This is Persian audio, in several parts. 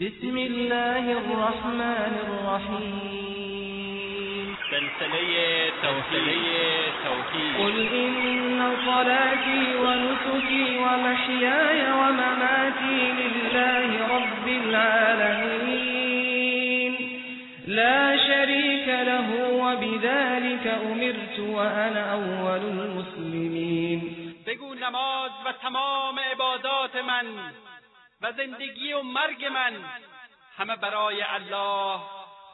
بسم الله الرحمن الرحیم سلسله توحید توحید قل إن صلاتي ونسكي ومحياي ومماتي لله رب العالمين. لا شريك له وبذلك أمرت وأنا أول المسلمين. بگو نماز و تمام عبادات من. و زندگی و مرگ من همه برای الله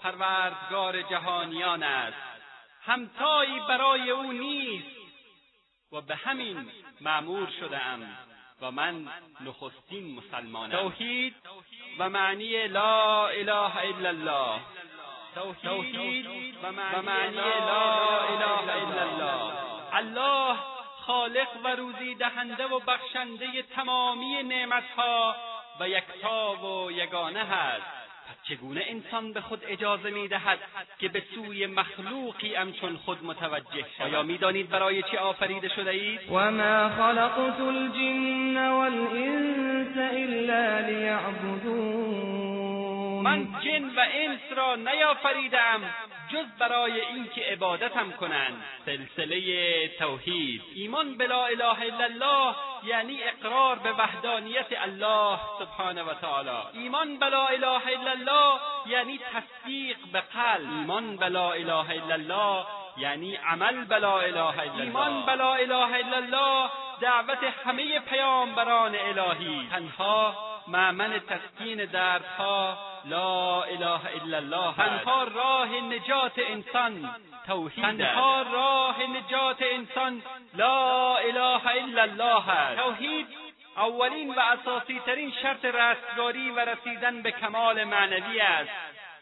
پروردگار جهانیان است. همتایی برای او نیست و به همین معمور شدهام و من نخستین مسلمانم. توحید و معنی لا اله الا الله. توحید و معنی لا اله الا الله. الله خالق و روزی دهنده و بخشنده تمامی نعمتها و یکتا و یگانه هست پس چگونه انسان به خود اجازه می‌دهد که به سوی مخلوقی همچون خود متوجه شود؟ آیا می‌دانید برای چه آفریده شده اید وما خلقت الجن والإنس إلا ليعبدون. من جن و انس را نیافریدم جز برای اینکه عبادتم کنند. سلسله توحید. ایمان به لا اله الا الله یعنی اقرار به وحدانیت الله سبحانه و تعالی. ایمان به لا اله الا الله یعنی تصدیق به قلب. ایمان به لا اله الا الله یعنی عمل به لا اله الا الله. ایمان به لا اله الا الله دعوت همه پیامبران الهی. تنها معمن تسکین دردها لا اله الا الله تنها راه نجات انسان توحید تنها راه نجات انسان لا اله الا الله توحید اولین و اساسی ترین شرط رستگاری و رسیدن به کمال معنوی است.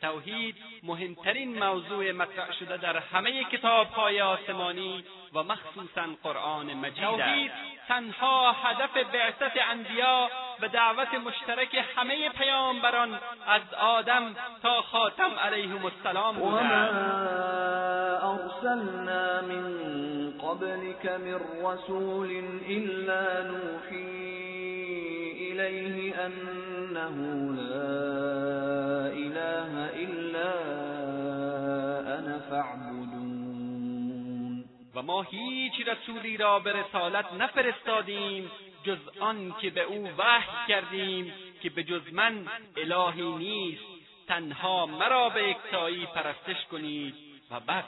توحید مهمترین موضوع مطرح شده در همه کتابهای آسمانی و مخصوصا قرآن مجید توحید تنها هدف بعثت انبیا و دعوت مشترک همه پیامبران از آدم تا خاتم علیهم السلام بوده أرسلنا من قبلك من رسول إلا نوحي إليه أنه لا إله إلا أنا فاعبدون. و ما هیچ رسولی را به رسالت نفرستادیم جز آن که به او وحی کردیم که به جز من الهی نیست. تنها مرا به یکتایی پرستش کنید و بس.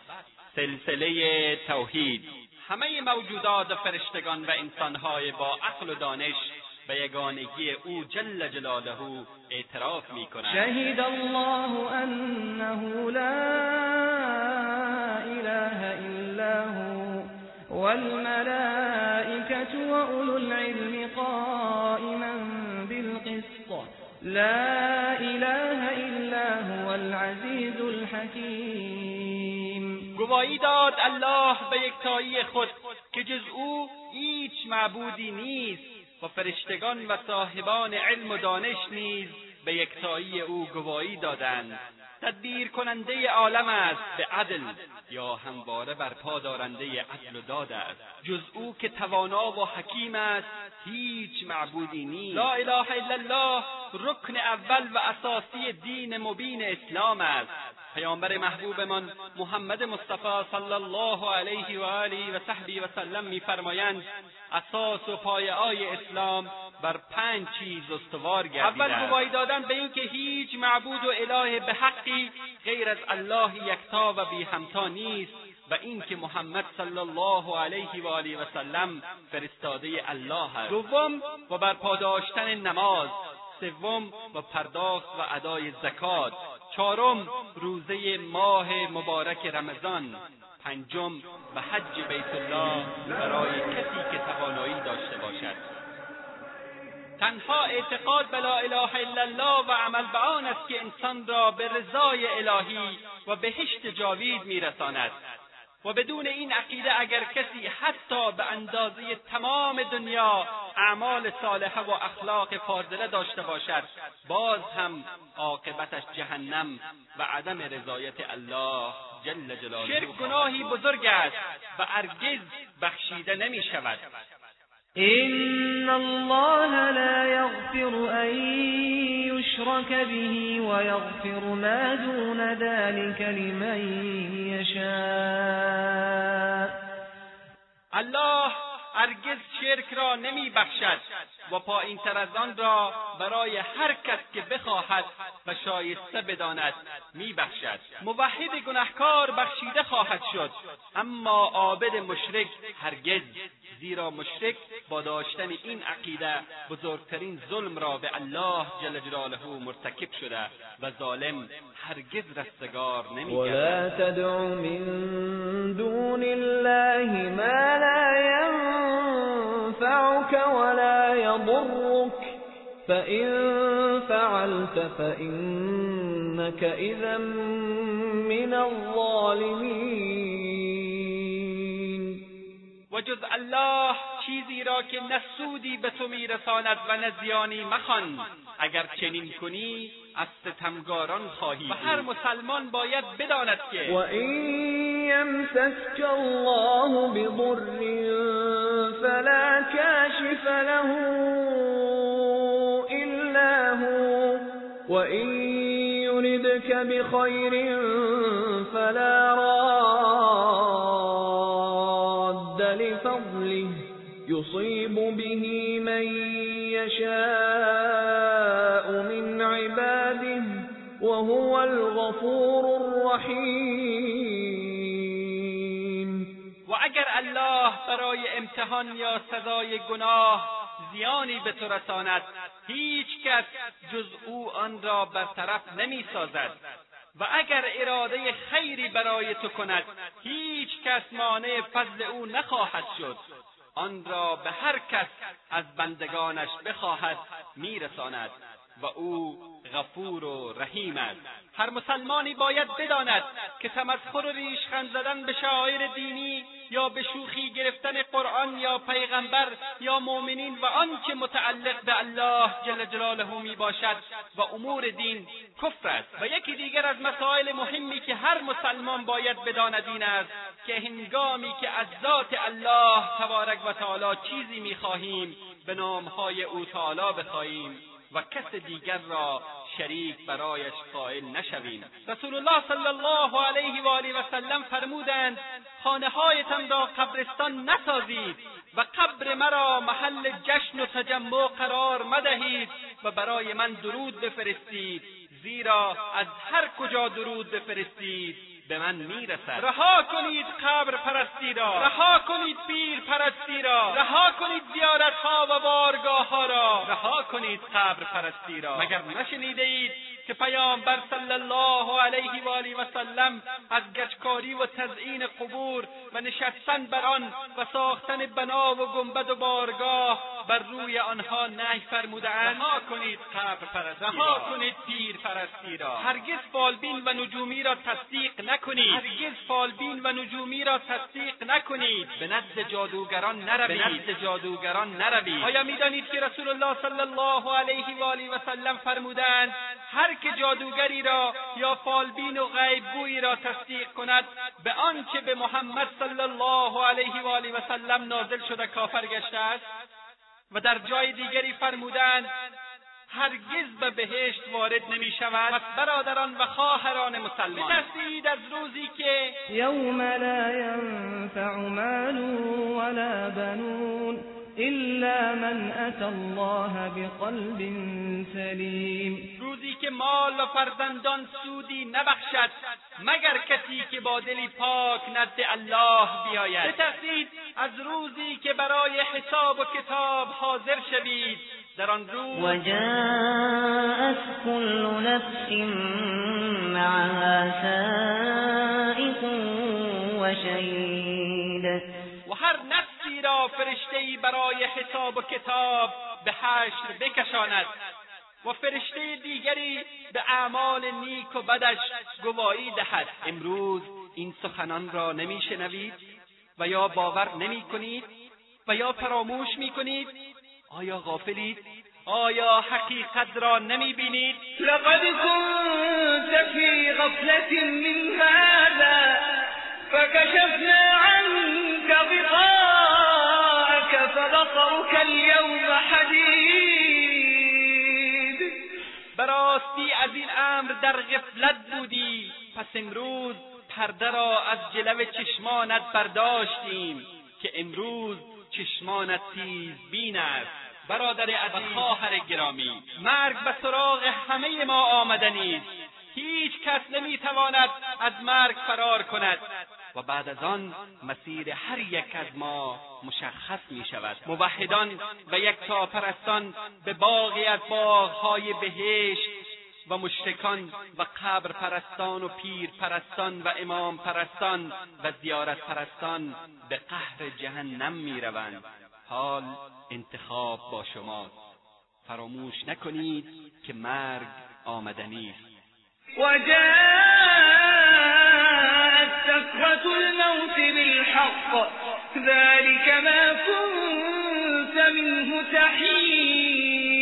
سلسله توحید. همه موجودات فرشتگان و انسانهای با عقل و دانش به یگانگی او جل جلاله اعتراف می‌کنند شهد الله أنه لا إله إلا هو والملائكة وأولو العلم قائما بالقسط. لا إله إلا هو العزيز الحكيم گواهی داد الله به یکتایی خود که جز او هیچ معبودی نیست. و فرشتگان و صاحبان علم و دانش نیز به یکتایی او گواهی دادند. تدبیر کننده عالم است به عدل یا همواره برپا دارنده عدل و داد است. جز او که توانا و حکیم است هیچ معبودی نیست. لا اله الا الله رکن اول و اساسی دین مبین اسلام است. پیامبر محبوبمان محمد مصطفی صلی الله علیه و آله و صحبی و سلم میفرمایند اساس و پایه‌های اسلام بر پنج چیز استوار گردیده اول گواهی دادن به اینکه هیچ معبود و اله به حقی غیر از الله یکتا و بی همتا نیست و اینکه محمد صلی الله علیه و آله و سلم فرستاده الله است. دوم و برپا داشتن نماز. سوم و پرداخت و ادای زکات. چهارم روزه ماه مبارک رمضان. پنجم و حج بیت الله برای کسی که توانایی داشته باشد. تنها اعتقاد به لا اله الا الله و عمل به آن است که انسان را به رضای الهی و بهشت جاوید میرساند. و بدون این عقیده اگر کسی حتی به اندازه تمام دنیا اعمال صالحه و اخلاق فاضله داشته باشد باز هم عاقبتش جهنم و عدم رضایت الله جل جلاله. شرک گناهی بزرگ است و هرگز بخشیده نمی شود إن الله لا يغفر أن يشرك به ويغفر ما دون ذلك لمن يشاء. الله هرگز شرک را نمی بخشد و پایین تر از آن را برای هر کس که بخواهد و شایسته بداند می بخشد موحد گنهکار بخشیده خواهد شد. اما عابد مشرک هرگز زیرا مشرک با داشتن این عقیده بزرگترین ظلم را به الله جل جلاله مرتکب شده و ظالم هرگز رستگار نمی ولا تدع من دون فإن فعلت فإنك إذا من الظالمين. و جز الله چیزی را که نه سودی به تو میرساند و نه زیانی مخوان. اگر چنین کنی از ستمگاران خواهی و هر مسلمان باید بداند که و این یمسسک الله بضر فلا کاشف له. و این یردك بخیر فلا راد لفضله يصيب به من يشاء من عباده وهو الغفور الرحیم و اگر الله برای امتحان یا سزای گناه زیانی به تو رساند. هیچ کس جز او آن را برطرف نمی سازد و اگر اراده خیری برای تو کند هیچ کس مانع فضل او نخواهد شد. آن را به هر کس از بندگانش بخواهد میرساند. و او غفور و رحیم است. هر مسلمانی باید بداند که تمسخر و ریشخند زدن به شعایر دینی یا به شوخی گرفتن قرآن یا پیغمبر یا مؤمنین و آنچه متعلق به الله جل جلاله می باشد و امور دین کفر است. و یکی دیگر از مسائل مهمی که هر مسلمان باید بداند این است که هنگامی که از ذات الله تبارک و تعالی چیزی می‌خواهیم به نامهای او تعالی بخواهیم و کس دیگر را شریک برایش قائل نشویم. رسول الله صلی الله علیه و آله و سلم فرمودند خانههایتان را قبرستان نسازید و قبر مرا محل جشن و تجمع قرار مدهید و برای من درود بفرستید زیرا از هر کجا درود بفرستید. به من می‌رسد. رها کنید قبر پرستی را. رها کنید پیر پرستی را. رها کنید زیارت ها و بارگاه ها را. رها کنید قبر پرستی را. مگر نشنیده اید که پیامبر صلی الله علیه و آله و سلم از گچکاری و تزئین قبور و نشستن بر آن و ساختن بنا و گنبد و بارگاه بر روی آنها نهی فرمودهاند. رها کنید قبر پرستی رها کنید پیر پرستی را. هرگز فالبین و نجومی را تصدیق نکنید. هرگز فالبین و نجومی را تصدیق نکنید. به نزد جادوگران نروید. به نزد جادوگران نروید. آیا می‌دانید که رسول الله صلی الله علیه و آله و سلم فرمودند هر که جادوگری را یا فالبین و غیبگویی را تصدیق کند به آنچه به محمد صلی الله علیه و آله و سلم نازل شده کافر گشته است و در جای دیگری فرمودند هرگز به بهشت وارد نمی شود. پس برادران و خواهران مسلمان بترسید از روزی که یوم لا ینفع مال ولا بنون. الا من اتى الله بقلب سلیم روزی که مال و فرزندان سودی نبخشد مگر کسی که با دلی پاک نزد الله بیاید. بترسید از روزی که برای حساب و کتاب حاضر شوید در آن روز وجاءت كل نفس معها سائق و شهید. و هر نفسی را فرشته برای حساب و کتاب به حشر بکشاند و فرشته دیگری به اعمال نیک و بدش گواهی دهد. امروز این سخنان را نمیشنوید و یا باور نمی کنید و یا فراموش می کنید آیا غافلید؟ آیا حقیقت را نمی بینید لقد كنت في غفلة من هذا فكشفنا عنك غطاءك فبصرك اليوم حديد. برای از این امر در غفلت بودی. پس امروز پرده را از جلو چشمانت برداشتیم که امروز چشمانت تیز بین است. برادر عزیز خواهر گرامی مرگ به سراغ همه ما آمدنی است. هیچ کس نمی‌تواند از مرگ فرار کند. و بعد از آن مسیر هر یک از ما مشخص می شود موحدان و یک پرستان به باغی از باغهای بهشت و مشرکان و قبر پرستان و پیر پرستان و امام پرستان و زیارت پرستان به قهر جهنم می روند حال انتخاب با شماست. فراموش نکنید که مرگ آمدنی است سكرة الموت بالحق. ذلك ما كنت منه تحید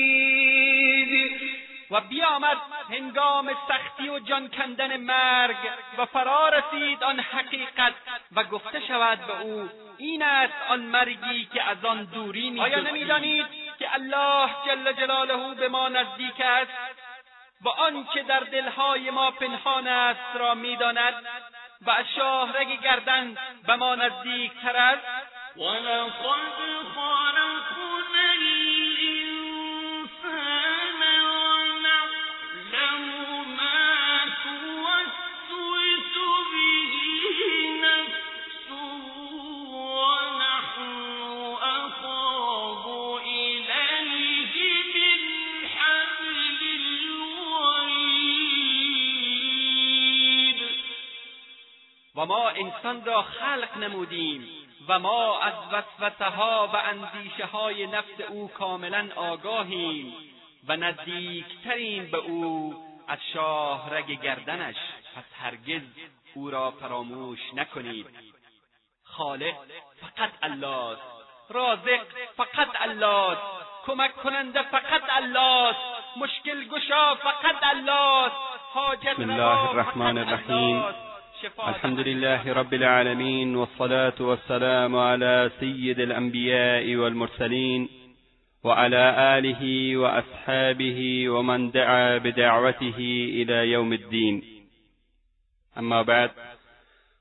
و بیامد هنگام سختی و جان کندن مرگ و فرا رسید آن حقیقت و گفته شود به او این است آن مرگی که از آن دوری می آیا نمی‌دانید که الله جل جلاله به ما نزدیک است؟ و آنچه در دلهای ما پنهان است را می‌داند و از شاهرگ گردن به ما نزدیکتر است. ولقد خلقنا و ما انسان را خلق نمودیم و ما از وسوسه ها و اندیشه های نفس او کاملا آگاهیم و نزدیکتریم به او از شاهرگ گردنش. پس هرگز او را فراموش نکنید. خالق فقط الله است رازق فقط الله است کمک کننده فقط الله است مشکل گشا فقط الله است حاجت بسم الله الرحمن الرحیم. الحمد لله رب العالمين والصلاة والسلام على سيد الأنبياء والمرسلين وعلى آله وأصحابه ومن دعا بدعوته إلى يوم الدين. أما بعد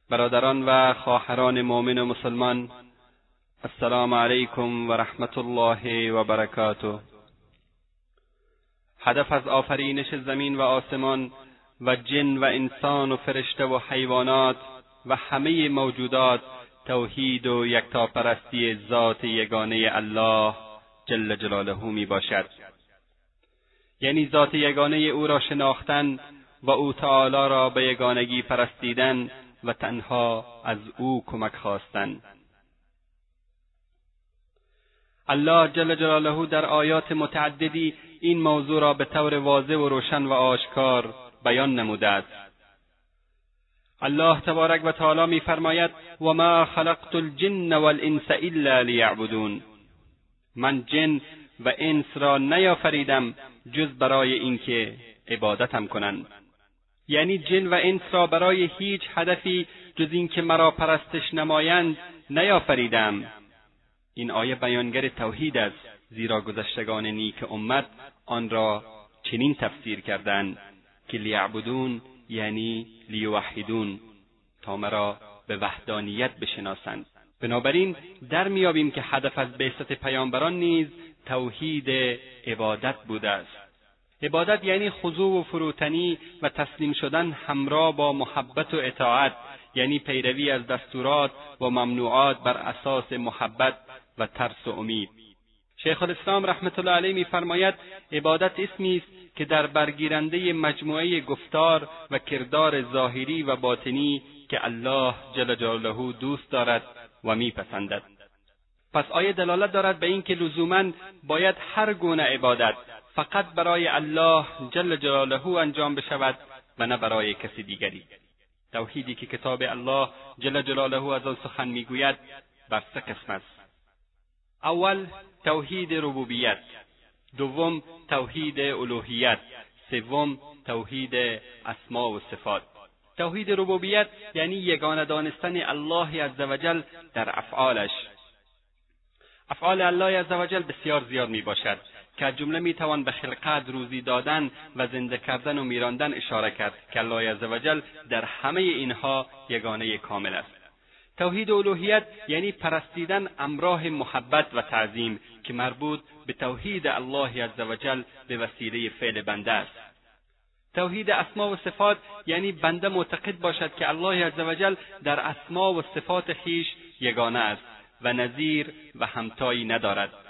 برادران و خواهران مؤمن و مسلمان السلام علیکم و رحمت الله و برکاته. هدف از آفرینش زمین و آسمان و جن و انسان و فرشته و حیوانات و همه موجودات توحید و یکتاپرستی ذات یگانه الله جل جلاله می باشد. یعنی ذات یگانه او را شناختن و او تعالی را به یگانگی پرستیدن و تنها از او کمک خواستن. الله جل جلاله در آیات متعددی این موضوع را به طور واضح و روشن و آشکار بیان نموده است الله تبارک و تعالی میفرماید و ما خلقت الجن والانس الا لیعبدون. من جن و انس را نیافریدم جز برای اینکه عبادتم کنند. یعنی جن و انس را برای هیچ هدفی جز اینکه مرا پرستش نمایند نیافریدم. این آیه بیانگر توحید است زیرا گذشتگان نیک امت آن را چنین تفسیر کردند. که لیعبدون یعنی لیوحدون تا مرا به وحدانیت بشناسند. بنابراین در میابیم که هدف از بعثت پیامبران نیز توحید عبادت بوده است. عبادت یعنی خضوع و فروتنی و تسلیم شدن همراه با محبت و اطاعت یعنی پیروی از دستورات و ممنوعات بر اساس محبت و ترس و امید. شیخ الاسلام رحمت الله علیه میفرماید عبادت اسمی است که در برگیرنده مجموعه گفتار و کردار ظاهری و باطنی که الله جل جلاله دوست دارد و میپسندد. پس آیه دلالت دارد به اینکه لزوما باید هر گونه عبادت فقط برای الله جل جلاله انجام بشود و نه برای کسی دیگری. توحیدی که کتاب الله جل جلاله از آن سخن می‌گوید بر سه قسم است. اول توحید ربوبیت. دوم توحید الوهیت. سوم توحید اسما و صفات. توحید ربوبیت یعنی یگانه دانستن الله عزوجل در افعالش. افعال الله عزوجل بسیار زیاد می باشد که جمله می‌توان به خلقت روزی دادن و زنده کردن و میراندن اشاره کرد که الله عزوجل در همه اینها یگانه کامل است. توحید الوهیت یعنی پرستیدن امراه محبت و تعظیم که مربوط به توحید الله عزوجل به وسیله فعل بنده است. توحید اسما و صفات یعنی بنده معتقد باشد که الله عزوجل در اسما و صفات خیش یگانه است و نظیر و همتایی ندارد.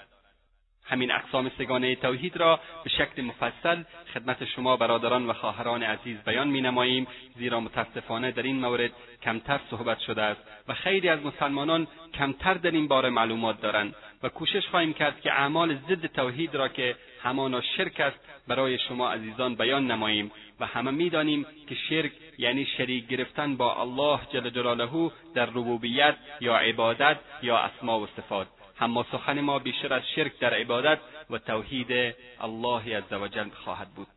همین اقسام سگانه توحید را به شکل مفصل خدمت شما برادران و خواهران عزیز بیان می نماییم زیرا متاسفانه در این مورد کمتر صحبت شده است و خیلی از مسلمانان کمتر در این باره معلومات دارند و کوشش خواهیم کرد که اعمال ضد توحید را که همانا شرک است برای شما عزیزان بیان نماییم و همه می‌دانیم که شرک یعنی شریک گرفتن با الله جل جلاله در ربوبیت یا عبادت یا اسما و صفات. اما سخن ما بیشتر از شرک در عبادت و توحید الله عزوجل خواهد بود.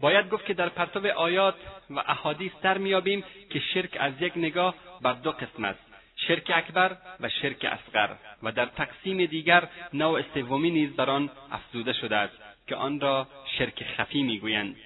باید گفت که در پرتو آیات و احادیث در میابیم که شرک از یک نگاه بر دو قسم است شرک اکبر و شرک اصغر و در تقسیم دیگر نوع سومی نیز بر آن افزوده شده است که آن را شرک خفی می‌گویند.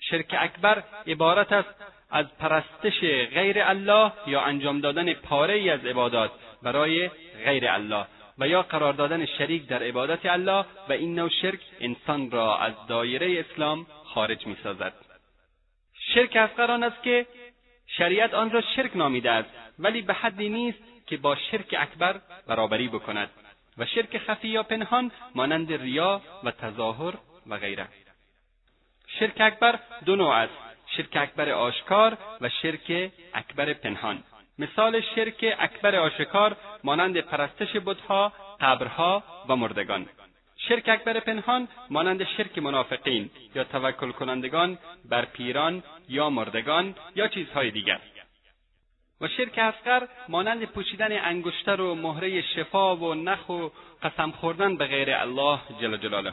شرک اکبر عبارت است از پرستش غیر الله یا انجام دادن پاره ای از عبادات برای غیر الله و یا قرار دادن شریک در عبادت الله و این نوع شرک انسان را از دایره اسلام خارج می‌سازد. شرک اصغر آن است که شریعت آن را شرک نامیده است ولی به حدی نیست که با شرک اکبر برابری بکند و شرک خفی یا پنهان مانند ریا و تظاهر و غیره. شرک اکبر دو نوع است شرک اکبر آشکار و شرک اکبر پنهان. مثال شرک اکبر آشکار مانند پرستش بتها قبرها و مردگان. شرک اکبر پنهان مانند شرک منافقین یا توکل کنندگان بر پیران یا مردگان یا چیزهای دیگر. و شرک اصغر مانند پوشیدن انگشتر و مهره شفا و نخ و قسم خوردن به غیر الله جل جلاله.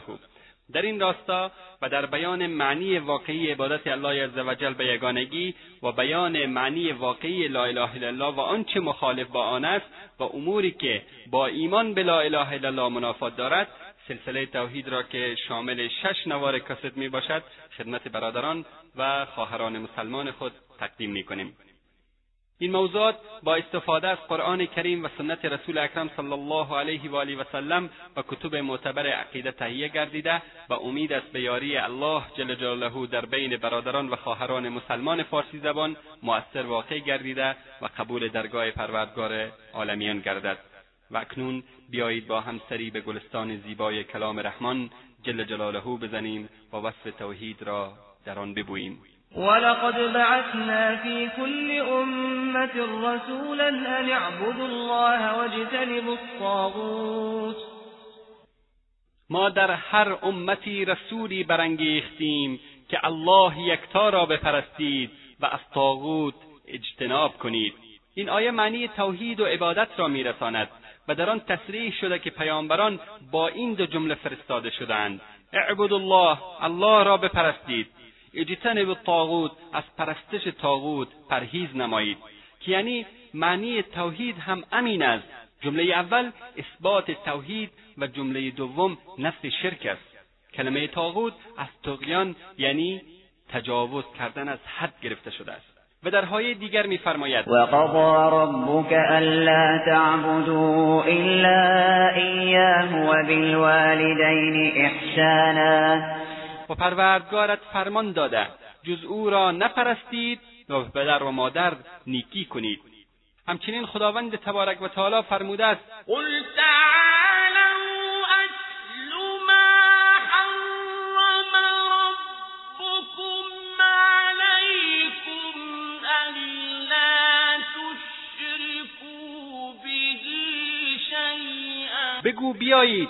در این راستا و در بیان معنی واقعی عبادت الله عزوجل به یگانگی و بیان معنی واقعی لا اله الا الله و آنچه مخالف با آن است و اموری که با ایمان به لا اله الا الله منافات دارد سلسله توحید را که شامل شش نوار کاست می باشد خدمت برادران و خواهران مسلمان خود تقدیم می کنیم. این موضوعات با استفاده از قرآن کریم و سنت رسول اکرم صلی الله علیه و آله و سلم و کتب معتبر عقیده تهیه گردیده و امید است به یاری الله جل جلاله در بین برادران و خواهران مسلمان فارسی زبان مؤثر واقع گردیده و قبول درگاه پروردگار عالمیان گردد. و اکنون بیایید با هم سری به گلستان زیبای کلام رحمان جل جلاله بزنیم و وصف توحید را در آن ببوییم. ولقد بعثنا في كل أمة رسولا أن اعبدوا الله واجتنبوا الطاغوت. ما در هر امتی رسولی برانگیختیم که الله یکتا را بپرستید و از طاغوت اجتناب کنید. این آیه معنی توحید و عبادت را میرساند و در آن تصریح شده که پیامبران با این دو جمله فرستاده شدند. اعبد الله الله را بپرستید. اجتنب الطاغوت از پرستش طاغوت پرهیز نمایید. که یعنی معنی توحید هم امین است. جمله اول اثبات توحید و جمله دوم نفی شرک است. کلمه طاغوت از تقیان یعنی تجاوز کردن از حد گرفته شده است. و در های دیگر میفرماید. وقضى ربك الا تعبدوا الا اياه وبالوالدين احسانا. و پروردگارت فرمان داده. جز او را نپرستید و به پدر و مادر نیکی کنید. همچنین خداوند تبارک و تعالی فرموده است قل بگو بیایید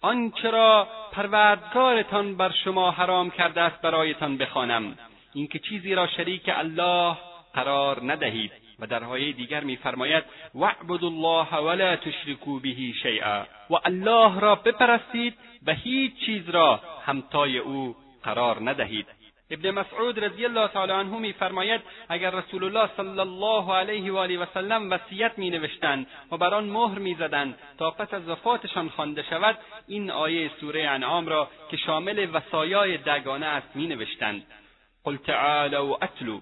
آنچه را پروردگارتان بر شما حرام کرده است برایتان بخوانم. اینکه چیزی را شریک الله قرار ندهید و در آیه دیگر میفرماید واعبدوا الله ولا تشرکوا به شیئا و الله را بپرستید و هیچ چیز را همتای او قرار ندهید. ابن مسعود رضی الله تعالی عنه میفرماید اگر رسول الله صلی الله علیه و آله و سلم وصیت می نوشتند و بر آن مهر می‌زدند تا پس از وفاتشان خوانده شود این آیه سوره انعام را که شامل وصایای دگانه است می نوشتند قل تعالوا اتلو.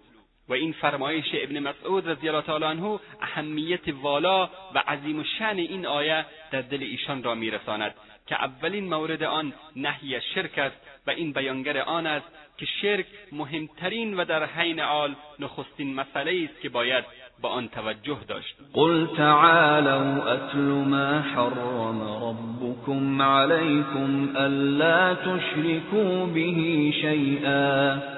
و این فرمایش ابن مسعود رضی الله تعالی عنه اهمیت والا و عظیم شن این آیه در دل ایشان را میرساند که اولین مورد آن نهی شرک است و این بیانگر آن است که شرک مهمترین و در حین حال نخستین مسئله است که باید با آن توجه داشت. قل تعالوا اتل ما حرم ربكم عليكم الا تشركوا به شيئا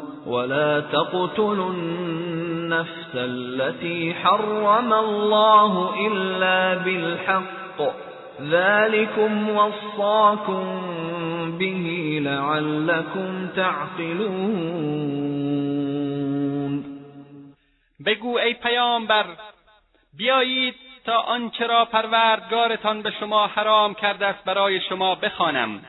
ولا تقتلوا النفس التي حرم الله إلا بالحق ذلكم وصاكم به لعلكم تعقلون بگو ای پیامبر بیایید تا آنچه را پروردگارتان به شما حرام کرده است برای شما بخوانم.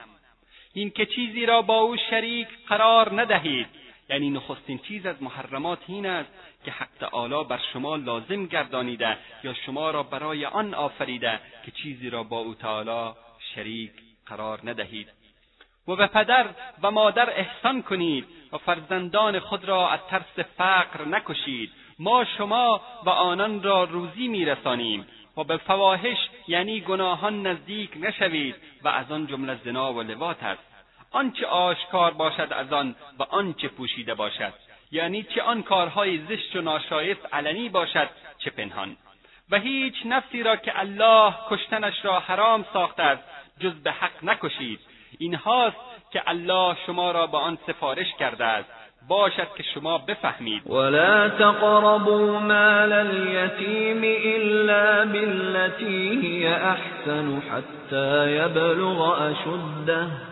این که چیزی را با او شریک قرار ندهید. یعنی نخستین چیز از محرمات این است که حق تعالی بر شما لازم گردانیده یا شما را برای آن آفریده که چیزی را با او تعالی شریک قرار ندهید. و به پدر و مادر احسان کنید و فرزندان خود را از ترس فقر نکشید. ما شما و آنان را روزی میرسانیم و به فواحش یعنی گناهان نزدیک نشوید و از آن جمله زنا و لوات است. آنچه آشکار باشد از آن و آنچه پوشیده باشد. یعنی چه آن کارهای زشت و ناشایست علنی باشد چه پنهان. و هیچ نفسی را که الله کشتنش را حرام ساخته است جز به حق نکشید. اینهاست که الله شما را به آن سفارش کرده است. باشد که شما بفهمید. ولا تقربوا مال اليتيم الا بالتي هي احسن حتى يبلغ اشده.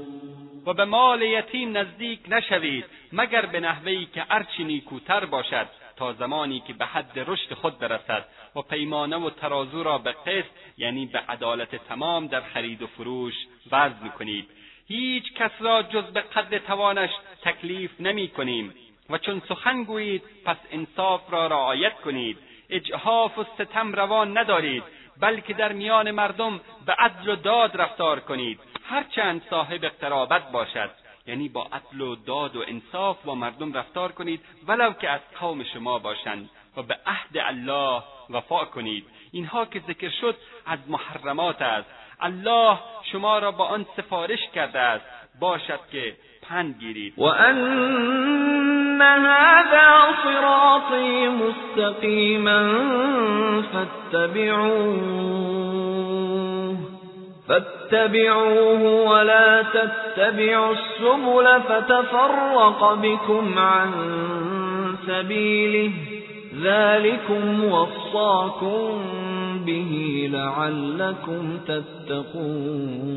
و به مال یتیم نزدیک نشوید مگر به نحوهی که ارچی نیکوتر باشد تا زمانی که به حد رشد خود برسد و پیمانه و ترازو را به قسط یعنی به عدالت تمام در خرید و فروش وزن کنید هیچ کس را جز به قدر توانش تکلیف نمی کنیم و چون سخن گویید پس انصاف را رعایت کنید. اجحاف و ستم روان ندارید بلکه در میان مردم به عدل و داد رفتار کنید. هرچند صاحب قرابت باشد. یعنی با عدل و داد و انصاف با مردم رفتار کنید ولو که از قوم شما باشند. و به عهد الله وفا کنید. اینها که ذکر شد از محرمات است. الله شما را با آن سفارش کرده است. باشد که پند گیرید. و ان هذا صراطی مستقیما فاتبعوه. فاتبعوه ولا تتبعوا السبل فتفرق بكم عن سبيله. ذلكم وصاكم به لعلكم تتقون.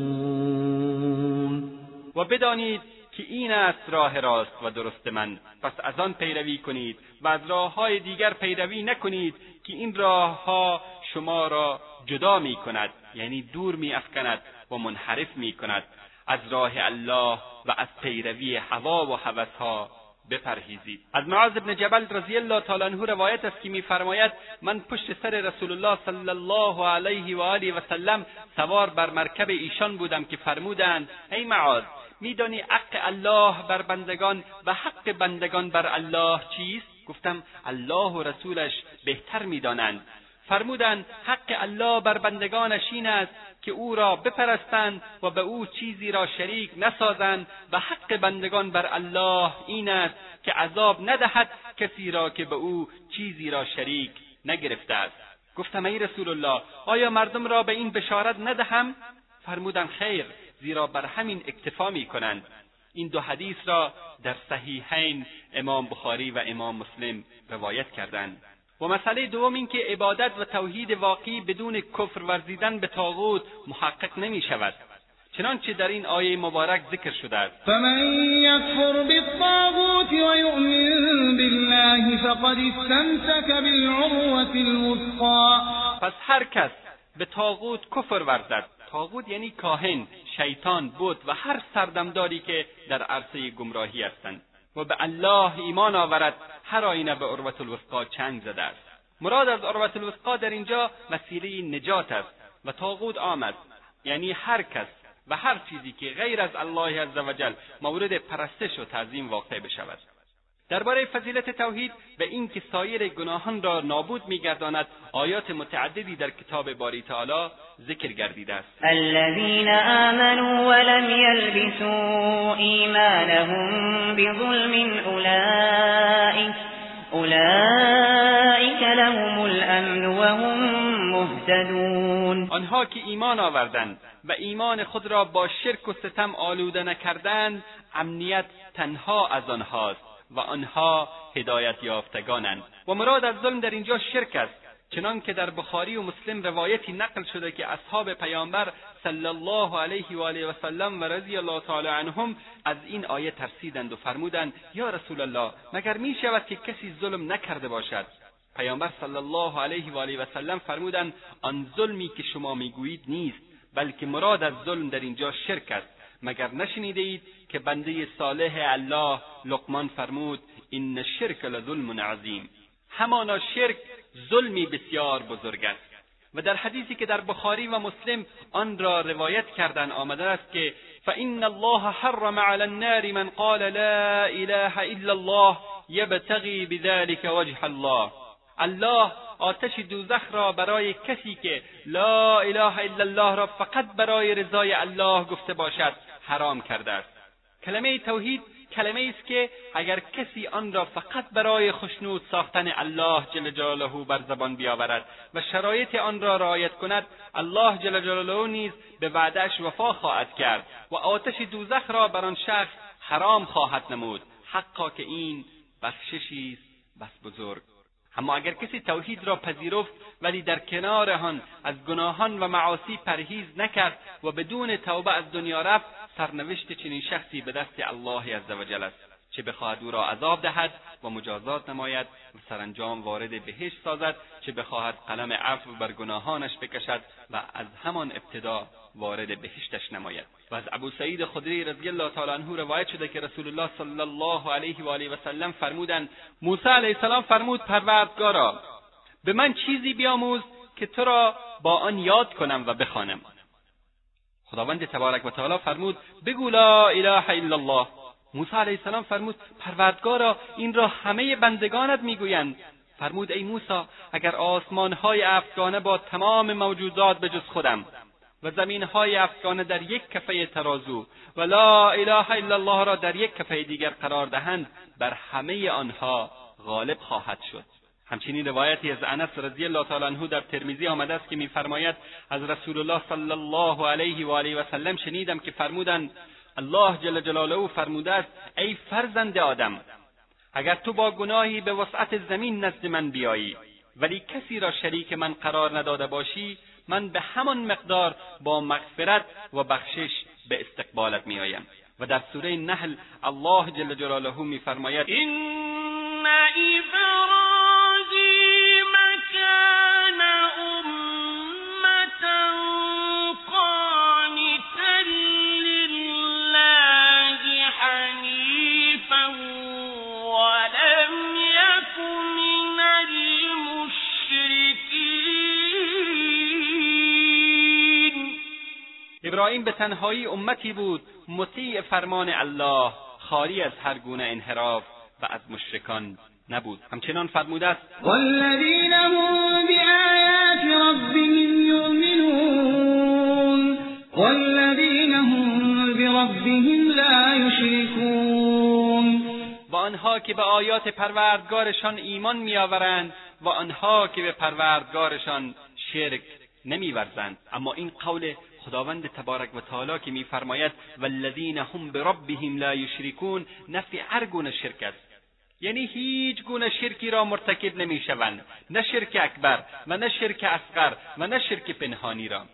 و بدانید که این است راه راست و درست من. پس از آن پیروی کنید و از راههای دیگر پیروی نکنید که این راهها شما را جدا می کند یعنی دور می افکند و منحرف می کند از راه الله و از پیروی هوا و هوسها بپرهیزید. از معاذ بن جبل رضی الله تعالی عنه روایت است که میفرماید من پشت سر رسول الله صلی الله علیه و آله و سلم سوار بر مرکب ایشان بودم که فرمودند ای معاذ میدانی حق الله بر بندگان و حق بندگان بر الله چیست؟ گفتم الله و رسولش بهتر می‌دانند. فرمودند حق الله بر بندگانش این است که او را بپرستند و به او چیزی را شریک نسازند و حق بندگان بر الله این است که عذاب ندهد کسی را که به او چیزی را شریک نگرفته است. گفتم ای رسول الله آیا مردم را به این بشارت ندهم؟ فرمودند خیر زیرا بر همین اکتفا می کنند. این دو حدیث را در صحیحین امام بخاری و امام مسلم روایت کردند. و مسئله دوم این که عبادت و توحید واقعی بدون کفر ورزیدن به طاغوت محقق نمی شود. چنانچه در این آیه مبارک ذکر شده است. فمن یکفر بالطاغوت و یؤمن بالله فقد استمسک بالعروة الوثقا. پس هر کس به طاغوت کفر ورزد. طاغوت یعنی کاهن شیطان بود و هر سردمداری که در عرصه گمراهی هستند. و به الله ایمان آورد هر آینه به عروت الوثقا چنگ زده است. مراد از عروت الوثقا در اینجا وسیله نجات است و طاغوت آمد یعنی هر کس و هر چیزی که غیر از الله عزوجل مورد پرستش و تعظیم واقع بشود. درباره فضیلت توحید و اینکه سایر گناهان را نابود میگرداند آیات متعددی در کتاب باری تعالی ذکر گردیده است. الذين آمنوا ولم يلبسوا ایمانهم بظلم اولئك اولئك لهم الامن وهم مهتدون. آنها که ایمان آوردند و ایمان خود را با شرک و ستم آلوده نکردند امنیت تنها از آنهاست. و آنها هدایت یافتگانند. و مراد از ظلم در اینجا شرک است. چنان که در بخاری و مسلم روایتی نقل شده که اصحاب پیامبر صلی الله علیه و آله و سلم و رضی الله تعالی عنهم از این آیه ترسیدند و فرمودند یا رسول الله مگر می شود که کسی ظلم نکرده باشد؟ پیامبر صلی الله علیه و آله و سلم فرمودند آن ظلمی که شما می‌گویید نیست بلکه مراد از ظلم در اینجا شرک است. مگر نشنیده اید که بنده صالح الله لقمان فرمود این شرک لظلم عظیم. همانا شرک ظلمی بسیار بزرگ است. و در حدیثی که در بخاری و مسلم آن را روایت کردن آمده است که فان الله حرم علی النار من قال لا اله الا الله یبتغی بذلك وجه الله. الله آتش دوزخ را برای کسی که لا اله الا الله را فقط برای رضای الله گفته باشد حرام کرده است. کلمه توحید کلمه است که اگر کسی آن را فقط برای خشنود ساختن الله جل جلاله بر زبان بیاورد و شرایط آن را رعایت کند الله جل جلاله نیز به وعدهاش وفا خواهد کرد و آتش دوزخ را بر آن شخص حرام خواهد نمود. حقا که این بخششی است بس بزرگ. اما اگر کسی توحید را پذیرفت ولی در کنار آن از گناهان و معاصی پرهیز نکرد و بدون توبه از دنیا رفت سرنوشت چنین شخصی به دست الله عزوجل است چه بخواهد او را عذاب دهد و مجازات نماید و سرانجام وارد بهشت سازد چه بخواهد قلم عفو بر گناهانش بکشد و از همان ابتدا وارد بهشتش نماید. و از ابو سعید خدری رضی الله تعالی عنه روایت شده که رسول الله صلی الله علیه و آله و سلم فرمودند موسی علیه السلام فرمود پروردگارا به من چیزی بیاموز که تو را با آن یاد کنم و بخوانم. خداوند تبارک و تعالی فرمود بگو لا اله الا الله. موسی علیه السلام فرمود پروردگارا این را همه بندگانت می‌گویند. فرمود ای موسی اگر آسمانهای افغانه با تمام موجودات به جز خودم و زمینهای افغانه در یک کفه ترازو و لا اله الا الله را در یک کفه دیگر قرار دهند بر همه آنها غالب خواهد شد. همچنین روایتی از انس رضی الله تعالی عنه در ترمیزی آمده است که میفرماید از رسول الله صلی الله علیه و آله و سلم شنیدم که فرمودند الله جل جلاله فرموده است ای فرزند آدم اگر تو با گناهی به وسعت زمین نزد من بیایی ولی کسی را شریک من قرار نداده باشی من به همان مقدار با مغفرت و بخشش به استقبالت میآیم. و در سوره نحل الله جل جلاله میفرماید این ابراهیم ابراهیم به تنهایی امتی بود مطیع فرمان الله خالی از هر گونه انحراف و از مشرکان نبود. همچنان فرموده است والذین هم بآیات ربهم یؤمنون والذین هم بربهم لا یشرکون. و آنها که به آیات پروردگارشان ایمان میآورند و آنها که به پروردگارشان شرک نمیورزند. اما این قول خداوند تبارک و تعالی که میفرماید والذین هم بربهم لا یشرکون نفی هر گونه شرک است. یعنی هیچ گونه شرکی را مرتکب نمی‌شوند. نه شرک اکبر و نه شرک اصغر و نه شرک پنهانی را.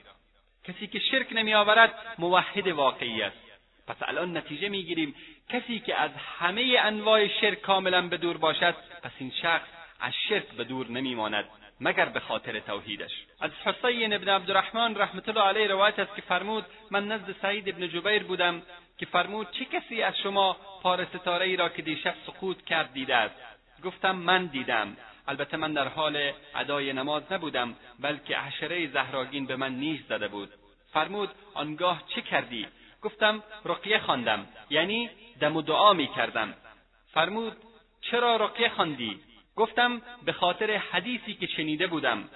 کسی که شرک نمیآورد موحد واقعی است. پس الان نتیجه می‌گیریم. کسی که از همه انواع شرک کاملا به دور باشد پس این شخص از شرک به دور نمیماند. مگر به خاطر توحیدش. از حسین ابن عبدالرحمن رحمت الله علیه روایت است که فرمود من نزد سعید ابن جبیر بودم که فرمود چه کسی از شما پار ستاره ای را که دیشب سقوط کرد دیده است؟ گفتم من دیدم. البته من در حال ادای نماز نبودم بلکه حشره زهراگین به من نیش زده بود. فرمود آنگاه چه کردی؟ گفتم رقیه خواندم. یعنی دم و دعا می کردم فرمود چرا رقیه خواندی؟ گفتم به خاطر حدیثی که شنیده بودم.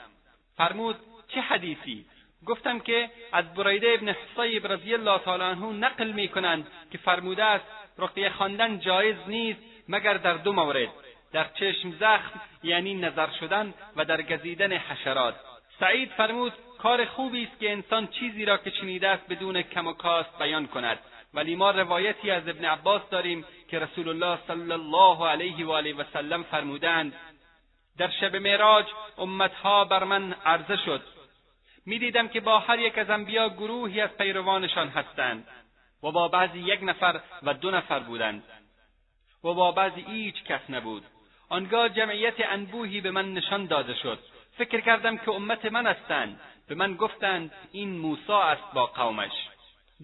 فرمود چه حدیثی؟ گفتم که از بریده ابن حصیب رضی الله تعالی عنه نقل می کنند که فرموده است رقیه خواندن جایز نیست مگر در دو مورد در چشم زخم یعنی نظر شدن و در گزیدن حشرات. سعید فرمود کار خوبی است که انسان چیزی را که شنیده است بدون کم و کاست بیان کند. ولی ما روایتی از ابن عباس داریم که رسول الله صلی الله علیه و آله و سلم فرمودند در شب معراج امتها بر من عرضه شد. می‌دیدم که با هر یک از انبیا گروهی از پیروانشان هستند و با بعضی یک نفر و دو نفر بودند و با بعضی هیچ کس نبود. آنگاه جمعیت انبوهی به من نشان داده شد. فکر کردم که امت من هستند. به من گفتند این موسی است با قومش.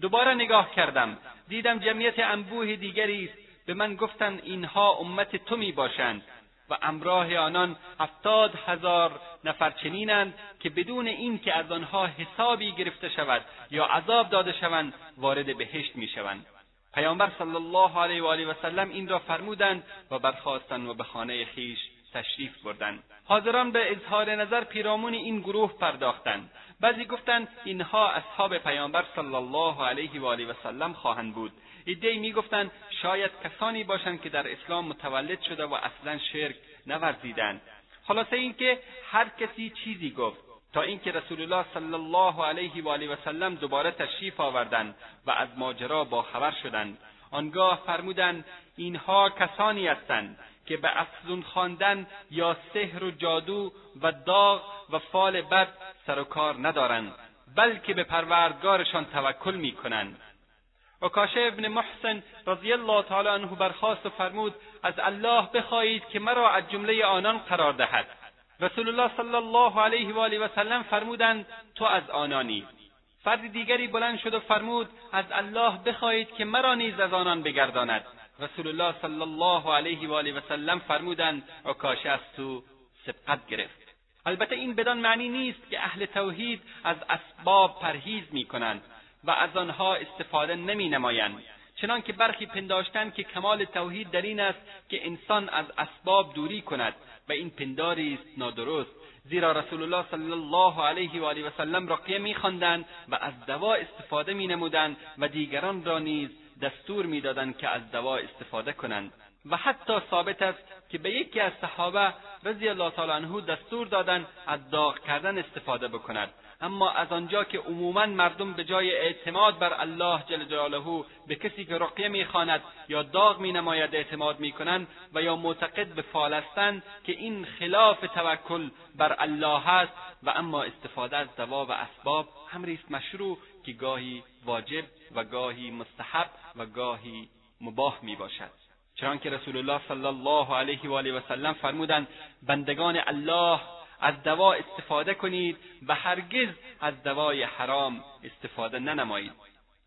دوباره نگاه کردم. دیدم جمعیت انبوه دیگری است. به من گفتند اینها امت تو می باشند و امراه آنان هفتاد هزار نفر چنینند که بدون اینکه از آنها حسابی گرفته شود یا عذاب داده شوند وارد بهشت می‌شوند. پیامبر صلی الله علیه و آله و سلم این را فرمودند و برخواستند و به خانه خیش تشریف بردند. حاضران به اظهار نظر پیرامون این گروه پرداختند. بعضی گفتند اینها اصحاب پیامبر صلی الله علیه و آله و سلم خواهند بود. ایدهای می‌گفتند شاید کسانی باشند که در اسلام متولد شده و اصلا شرک نورزیدند. خلاصه اینکه هر کسی چیزی گفت تا اینکه رسول الله صلی الله علیه و آله و سلم دوباره تشریف آوردند و از ماجرا باخبر شدند. آنگاه فرمودند اینها کسانی هستند که به افزون خواندن یا سحر و جادو و داغ و فال بد سر و کار ندارند بلکه به پروردگارشان توکل می‌کنند. کاشه ابن محسن رضی الله تعالی عنه برخواست و فرمود از الله بخواهید که مرا از جمله آنان قرار دهد. رسول الله صلی الله علیه و آله و سلم فرمودند تو از آنانی. فرد دیگری بلند شد و فرمود از الله بخواهید که مرا نیز از آنان بگرداند. رسول الله صلی الله علیه و آله و سلم فرمودند عکاشه از تو سبقت گرفت. البته این بدان معنی نیست که اهل توحید از اسباب پرهیز می‌کنند. و از آنها استفاده نمی نمایند چنانکه برخی پنداشتند که کمال توحید در این است که انسان از اسباب دوری کند و این پنداری است نادرست. زیرا رسول الله صلی الله علیه و آله و سلم رقیه میخواندند و از دوا استفاده مینمودند و دیگران را نیز دستور می‌دادند که از دوا استفاده کنند. و حتی ثابت است که به یکی از صحابه رضی الله تعالی عنه دستور دادند از داغ کردن استفاده بکند. اما از آنجا که عموما مردم به جای اعتماد بر الله جل جلاله به کسی که رقیه می‌خواند یا داغ مینماید اعتماد می‌کنند و یا معتقد به فال هستند که این خلاف توکل بر الله است و اما استفاده از دوا و اسباب امری است مشروع که گاهی واجب و گاهی مستحب و گاهی مباح می باشد چنانکه رسول الله صلی الله علیه و آله و سلم فرمودند بندگان الله از دوا استفاده کنید و هرگز از دوای حرام استفاده ننمایید.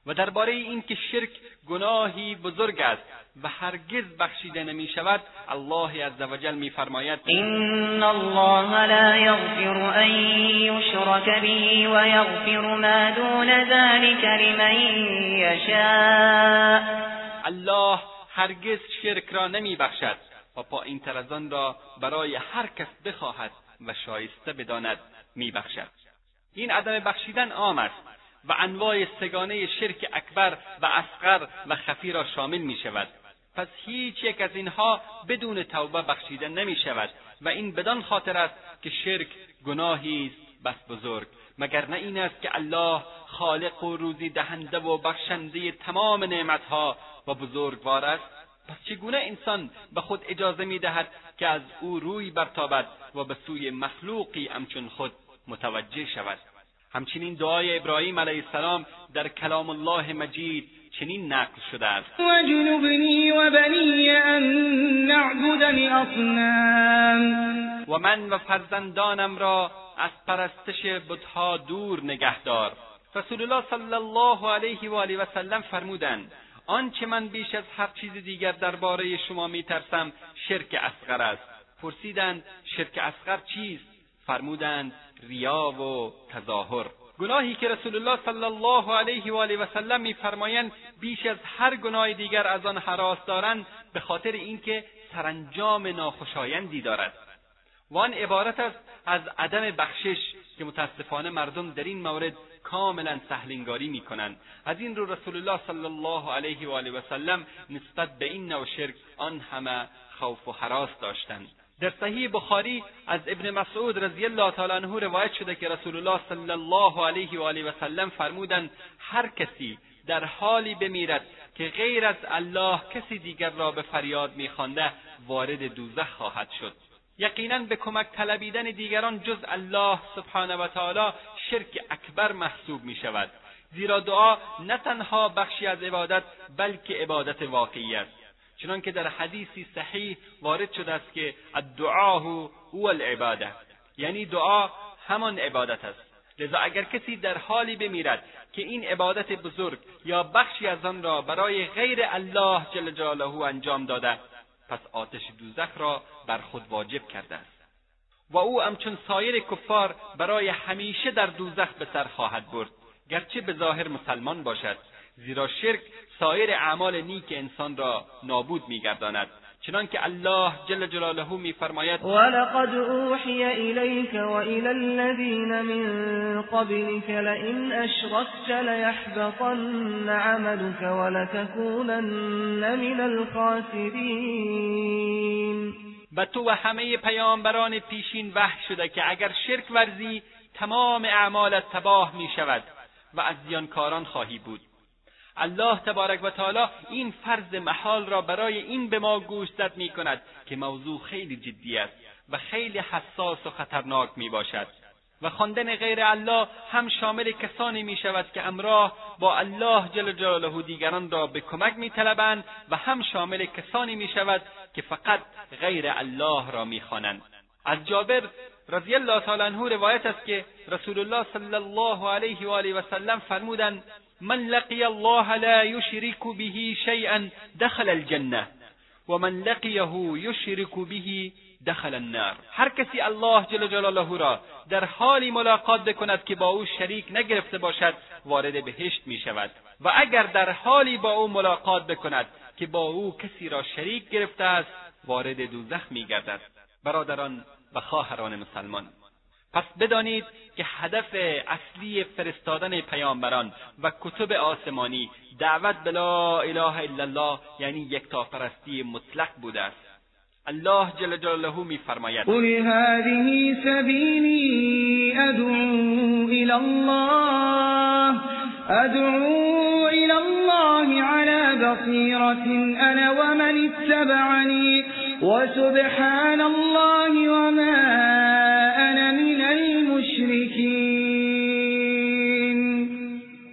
و درباره اینکه شرک گناهی بزرگ است و هرگز بخشیده نمی شود الله عزوجل میفرماید این الله لا یغفر ان یشرک به و یغفر ما دون ذلك لمن یشاء الله هرگز شرک را نمی بخشد و پایین تر از آن را برای هر کس بخواهد. و شایسته بداند میبخشد. این عدم بخشیدن عام است و انواع سگانه شرک اکبر و اصغر و خفی را شامل می شود پس هیچ یک از اینها بدون توبه بخشیده نمی شود و این بدان خاطر است که شرک گناهی است بس بزرگ. مگر نه این است که الله خالق و روزی دهنده و بخشنده تمام نعمتها و بزرگوار است؟ پس چگونه انسان به خود اجازه می‌دهد که از او روی برتابد و به سوی مخلوقی همچون خود متوجه شود. همچنین دعای ابراهیم علیه السلام در کلام الله مجید چنین نقل شده است. و جنوبنی و بنی ان نعبد الاصنام. و من و فرزندانم را از پرستش بتها دور نگهدار. رسول الله صلی الله علیه و آله و سلم فرمودند آنچه من بیش از هر چیز دیگر درباره شما میترسم شرک اصغر است. پرسیدند شرک اصغر چیست؟ فرمودند ریا و تظاهر. گناهی که رسول الله صلی الله علیه و آله و سلم میفرمایند بیش از هر گناه دیگر از آن حراس دارند به خاطر اینکه سرانجام ناخوشایندی دارد. و آن عبارت است از عدم بخشش که متاسفانه مردم در این مورد کاملا سهلنگاری می‌کنند از این رو رسول الله صلی الله علیه و آله و سلم نسبت به این نوع شرک آن همه خوف و حراس داشتند در صحیح بخاری از ابن مسعود رضی الله تعالی عنه روایت شده که رسول الله صلی الله علیه و آله و سلم فرمودند هر کسی در حالی بمیرد که غیر از الله کسی دیگر را به فریاد میخوانده وارد دوزخ خواهد شد. یقینا به کمک طلبیدن دیگران جز الله سبحانه و تعالی شرک اکبر محسوب می شود زیرا دعا نه تنها بخشی از عبادت بلکه عبادت واقعی است. چنانکه در حدیثی صحیح وارد شده است که الدعا هو العباده یعنی دعا همان عبادت است. لذا اگر کسی در حالی بمیرد که این عبادت بزرگ یا بخشی از آن را برای غیر الله جل جلاله انجام داده پس آتش دوزخ را بر خود واجب کرده است. و او همچون سایر کفار برای همیشه در دوزخ به سر خواهد برد گرچه به ظاهر مسلمان باشد زیرا شرک سایر اعمال نیک انسان را نابود میگرداند. چنانکه الله جل جلاله میفرماید ولقد اوحی الیک والى الذین من قبلك لئن اشرکت لیحبطن عملك ولتكونن من الخاسرین. به تو و همه پیامبران پیشین وحی شده که اگر شرک ورزی تمام اعمالت تباه می شود و از زیانکاران خواهی بود. الله تبارک و تعالی این فرض محال را برای این به ما گوشزد می کند که موضوع خیلی جدی است و خیلی حساس و خطرناک می باشد. و خواندن غیر الله هم شامل کسانی می شود که امراه با الله جل جلاله دیگران را به کمک می طلبند و هم شامل کسانی می شود که فقط غیر الله را می خوانند. از جابر رضی الله تعالی عنه روایت است که رسول الله صلی الله علیه و آله و سلم فرمودند من لقی الله لا یشرک به شیئا دخل الجنه و من لقیه یشرک به دخل النار. هر کسی الله جل جلاله را در حالی ملاقات بکند که با او شریک نگرفته باشد وارد بهشت می شود. و اگر در حالی با او ملاقات بکند که با او کسی را شریک گرفته است وارد دوزخ می گردد. برادران و خواهران مسلمان پس بدانید که هدف اصلی فرستادن پیامبران و کتب آسمانی دعوت به لا اله الا الله یعنی یکتاپرستی مطلق بوده است. الله جل جلاله میفرماید. قل هذه سبیلی ادعو الى الله. ادعو الى الله على بصیرة انا ومن اتبعنی وسبحان الله وما انا من المشرکین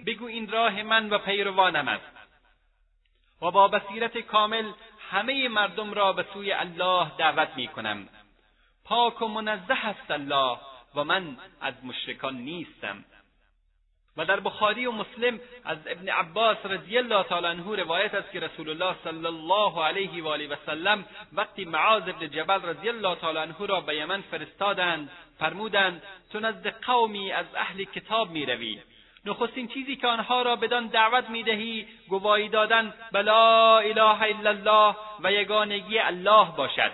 بگو این راه من و پیروانم است. و با بصیرت کامل همه مردم را به سوی الله دعوت می کنم پاک و منزه است الله و من از مشرکان نیستم. و در بخاری و مسلم از ابن عباس رضی الله تعالی عنه روایت است که رسول الله صلی الله علیه و آله و سلم وقتی معاذ ابن جبل رضی الله تعالی عنه را به یمن فرستادند فرمودند تو نزد قومی از اهل کتاب می‌روی. نخستین چیزی که آنها را بدان دعوت می‌دهی گواهی دادن به لا اله الا الله و یگانگی الله باشد.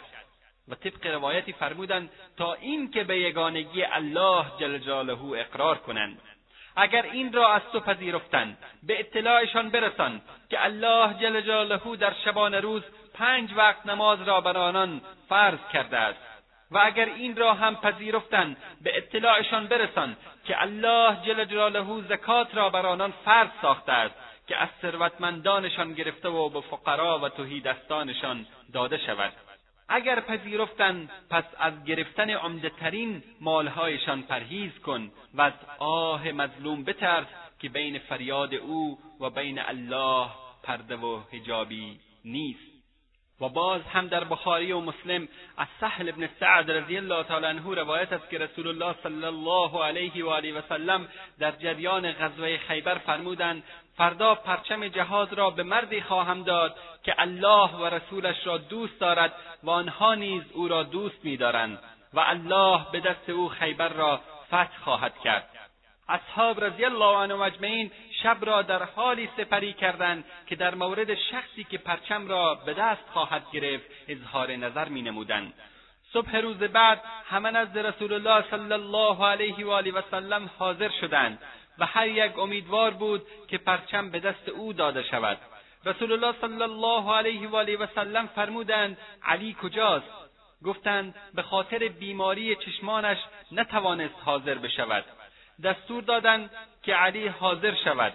و طبق روایتی فرمودند تا این که به یگانگی الله جل جلاله اقرار کنند. اگر این را از تو پذیرفتند به اطلاعشان برسان که الله جل جلاله در شبان روز پنج وقت نماز را بر آنان فرض کرده است. و اگر این را هم پذیرفتند به اطلاعشان برسان که الله جل جلاله زکات را بر آنان فرض ساخته است که از ثروتمندانشان گرفته و به فقرا و تهیدستانشان داده شود. اگر پذیرفتند پس از گرفتن عمدهترین مالهایشان پرهیز کن و از آه مظلوم بترس که بین فریاد او و بین الله پرده و حجابی نیست. و باز هم در بخاری و مسلم از سهل ابن سعد رضی الله تعالی عنه روایت است که رسول الله صلی الله علیه و آله و سلم در جریان غزوه خیبر فرمودند فردا پرچم جهاد را به مردی خواهم داد که الله و رسولش را دوست دارد و آنها نیز او را دوست می‌دارند و الله به دست او خیبر را فتح خواهد کرد. اصحاب رضی الله عنهم اجمعین شب را در حالی سپری کردند که در مورد شخصی که پرچم را به دست خواهد گرفت اظهار نظر می نمودند. صبح روز بعد همه نزد رسول الله صلی الله علیه و آله و سلم حاضر شدند و هر یک امیدوار بود که پرچم به دست او داده شود. رسول الله صلی الله علیه و آله و سلم فرمودند علی کجاست؟ گفتند به خاطر بیماری چشمانش نتوانست حاضر بشود. دستور دادند که علی حاضر شود.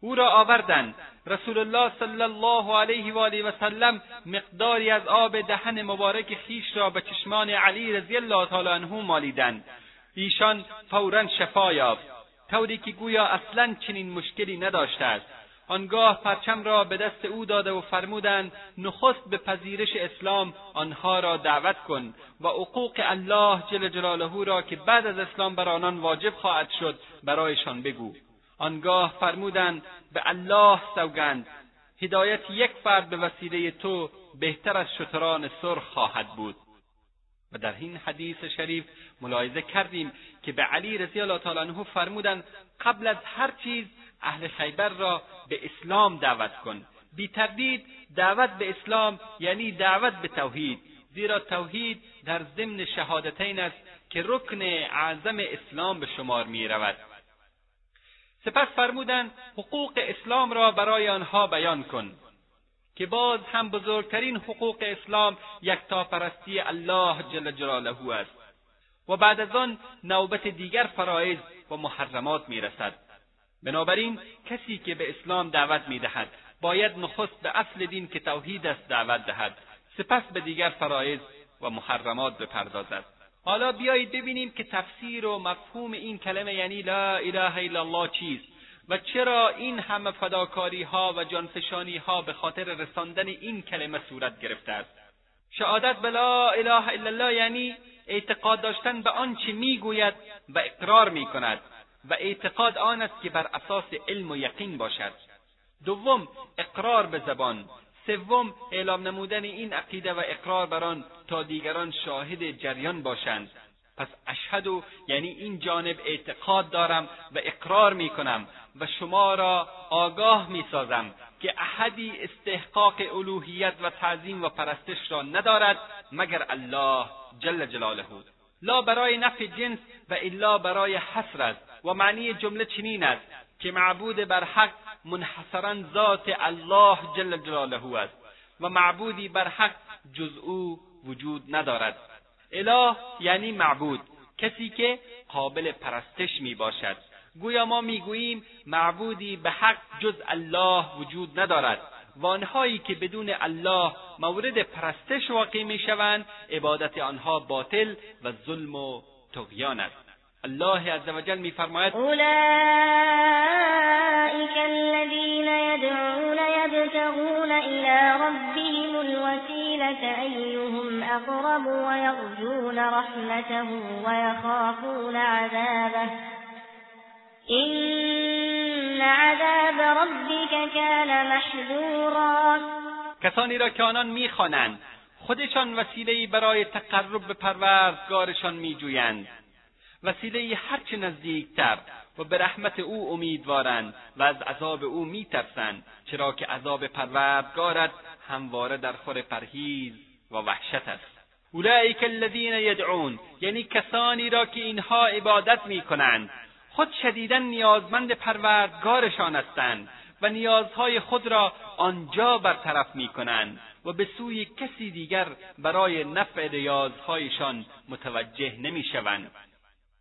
او را آوردند. رسول الله صلی الله علیه و آله و سلم مقداری از آب دهن مبارک خیش را به چشمان علی رضی الله تعالی عنه مالیدند. ایشان فورا شفا یافت. طوری که گویا اصلا چنین مشکلی نداشته است. آنگاه پرچم را به دست او داده و فرمودند نخست به پذیرش اسلام آنها را دعوت کن و حقوق الله جل جلاله را که بعد از اسلام بر آنان واجب خواهد شد برایشان بگو. آنگاه فرمودند به الله سوگند هدایت یک فرد به وسیله تو بهتر از شتران سرخ خواهد بود. و در این حدیث شریف ملاحظه کردیم که به علی رضی الله تعالی عنه فرمودند قبل از هر چیز اهل خیبر را به اسلام دعوت کن. بی تردید دعوت به اسلام یعنی دعوت به توحید. زیرا توحید در ضمن شهادتین است که رکن اعظم اسلام به شمار می رود. سپس فرمودند حقوق اسلام را برای آنها بیان کن که باز هم بزرگترین حقوق اسلام یکتاپرستی الله جل جلاله است و بعد از آن نوبت دیگر فرایض و محرمات می‌رسد بنابراین کسی که به اسلام دعوت می‌دهد باید نخست به اصل دین که توحید است دعوت دهد سپس به دیگر فرایض و محرمات بپردازد. حالا بیایید ببینیم که تفسیر و مفهوم این کلمه یعنی لا اله الا الله چیست و چرا این همه فداکاری ها و جانفشانی ها به خاطر رساندن این کلمه صورت گرفته است؟ شهادت به لا اله الا الله یعنی اعتقاد داشتن به آنچه می‌گوید و اقرار می‌کند. و اعتقاد آن است که بر اساس علم و یقین باشد. دوم اقرار به زبان. سوم اعلام نمودن این عقیده و اقرار بر آن تا دیگران شاهد جریان باشند. پس اشهد یعنی این جانب اعتقاد دارم و اقرار می کنم و شما را آگاه می سازم که احدی استحقاق الوهیت و تعظیم و پرستش را ندارد مگر الله جل جلاله. لا برای نفع جنس و الا برای حسر است. و معنی جمله چنین است که معبود بر حق منحصرا ذات الله جل جلاله است و معبودی بر حق جز او وجود ندارد. اله یعنی معبود کسی که قابل پرستش می باشد گویا ما می‌گوییم معبودی به حق جز الله وجود ندارد و آنهایی که بدون الله مورد پرستش واقع می‌شوند عبادت آنها باطل و ظلم و طغیان است. الله عز وجل میفرماید اولئک الذین یدعون یبتغون الى ربهم الوسیلة ایهم اقرب ویرجون رحمته ویخافون عذابه. این عذاب ربک کان محذورا. کسانی را که آنان می‌خوانند خودشان وسیلهای برای تقرب به پروردگارشان میجویند. وسیله هرچه نزدیکتر و به رحمت او امیدوارند و از عذاب او میترسند چرا که عذاب پروردگارت همواره در خور پرهیز و وحشت است. اولئک الذین یدعون یعنی کسانی را که اینها عبادت می‌کنند خود شدیدا نیازمند پروردگارشان هستند و نیازهای خود را آنجا برطرف می‌کنند و به سوی کسی دیگر برای نفع نیازهایشان متوجه نمی‌شوند.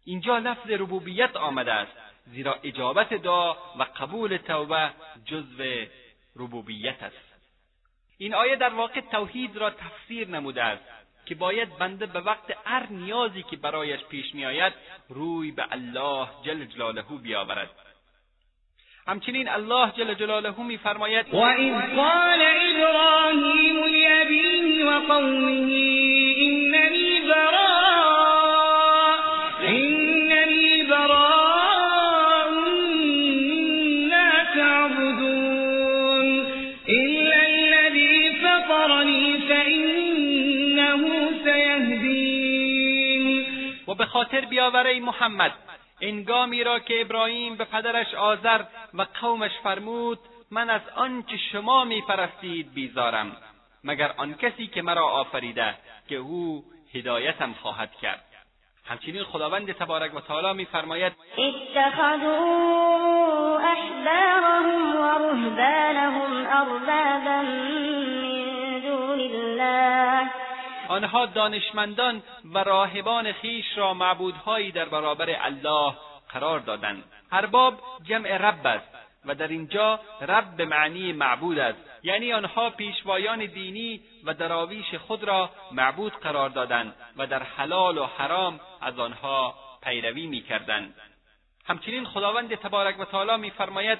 اینجا لفظ ربوبیت آمده است زیرا اجابت دعا و قبول توبه جزو ربوبیت است. این آیه در واقع توحید را تفسیر نموده است که باید بنده به وقت هر نیازی که برایش پیش میآید روی به الله جل جلاله بیاورد. همچنین الله جل جلاله میفرماید و اذ قال ابراهیم لابیه و قومه خاطر بیاور محمد. انگامی را که ابراهیم به پدرش آذر و قومش فرمود من از آنچه شما میپرستید بیزارم مگر آن کسی که مرا آفریده که او هدایتم خواهد کرد. همچنین خداوند تبارک و تعالی میفرماید اتخذوا احبارهم و رهبانهم اربابا من دون الله. آنها دانشمندان و راهبان خیش را معبودهایی در برابر الله قرار دادند. ارباب جمع رب است و در اینجا رب به معنی معبود است. یعنی آنها پیشوایان دینی و دراویش خود را معبود قرار دادند و در حلال و حرام از آنها پیروی می‌کردند. همچنین خداوند تبارک و تعالی میفرماید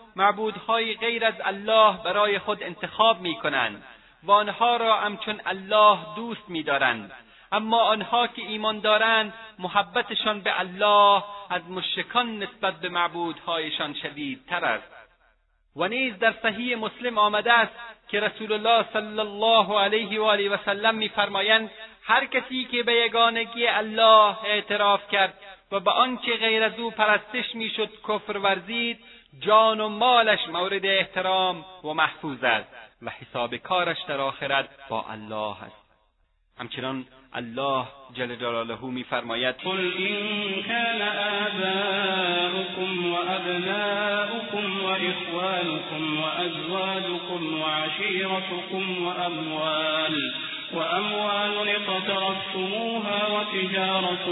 معبودهای غیر از الله برای خود انتخاب می کنند و آنها را همچون الله دوست می‌دارند. اما آنها که ایمان دارند محبتشان به الله از مشکان نسبت به معبودهایشان شدیدتر است. و نیز در صحیح مسلم آمده است که رسول الله صلی الله علیه و آله و سلم میفرمایند هر کسی که به یگانگی الله اعتراف کرد و به آنچه غیر از او پرستش می‌شد کفر ورزید جان و مالش مورد احترام و محفوظ است و حساب کارش در آخرت با الله است. همچنان الله جل جلاله میفرماید قل این كان آباؤكم وأبناؤكم وإخوانكم وأزواجكم وعشيرتكم وأموال وأموال اقترفتموها وتجارة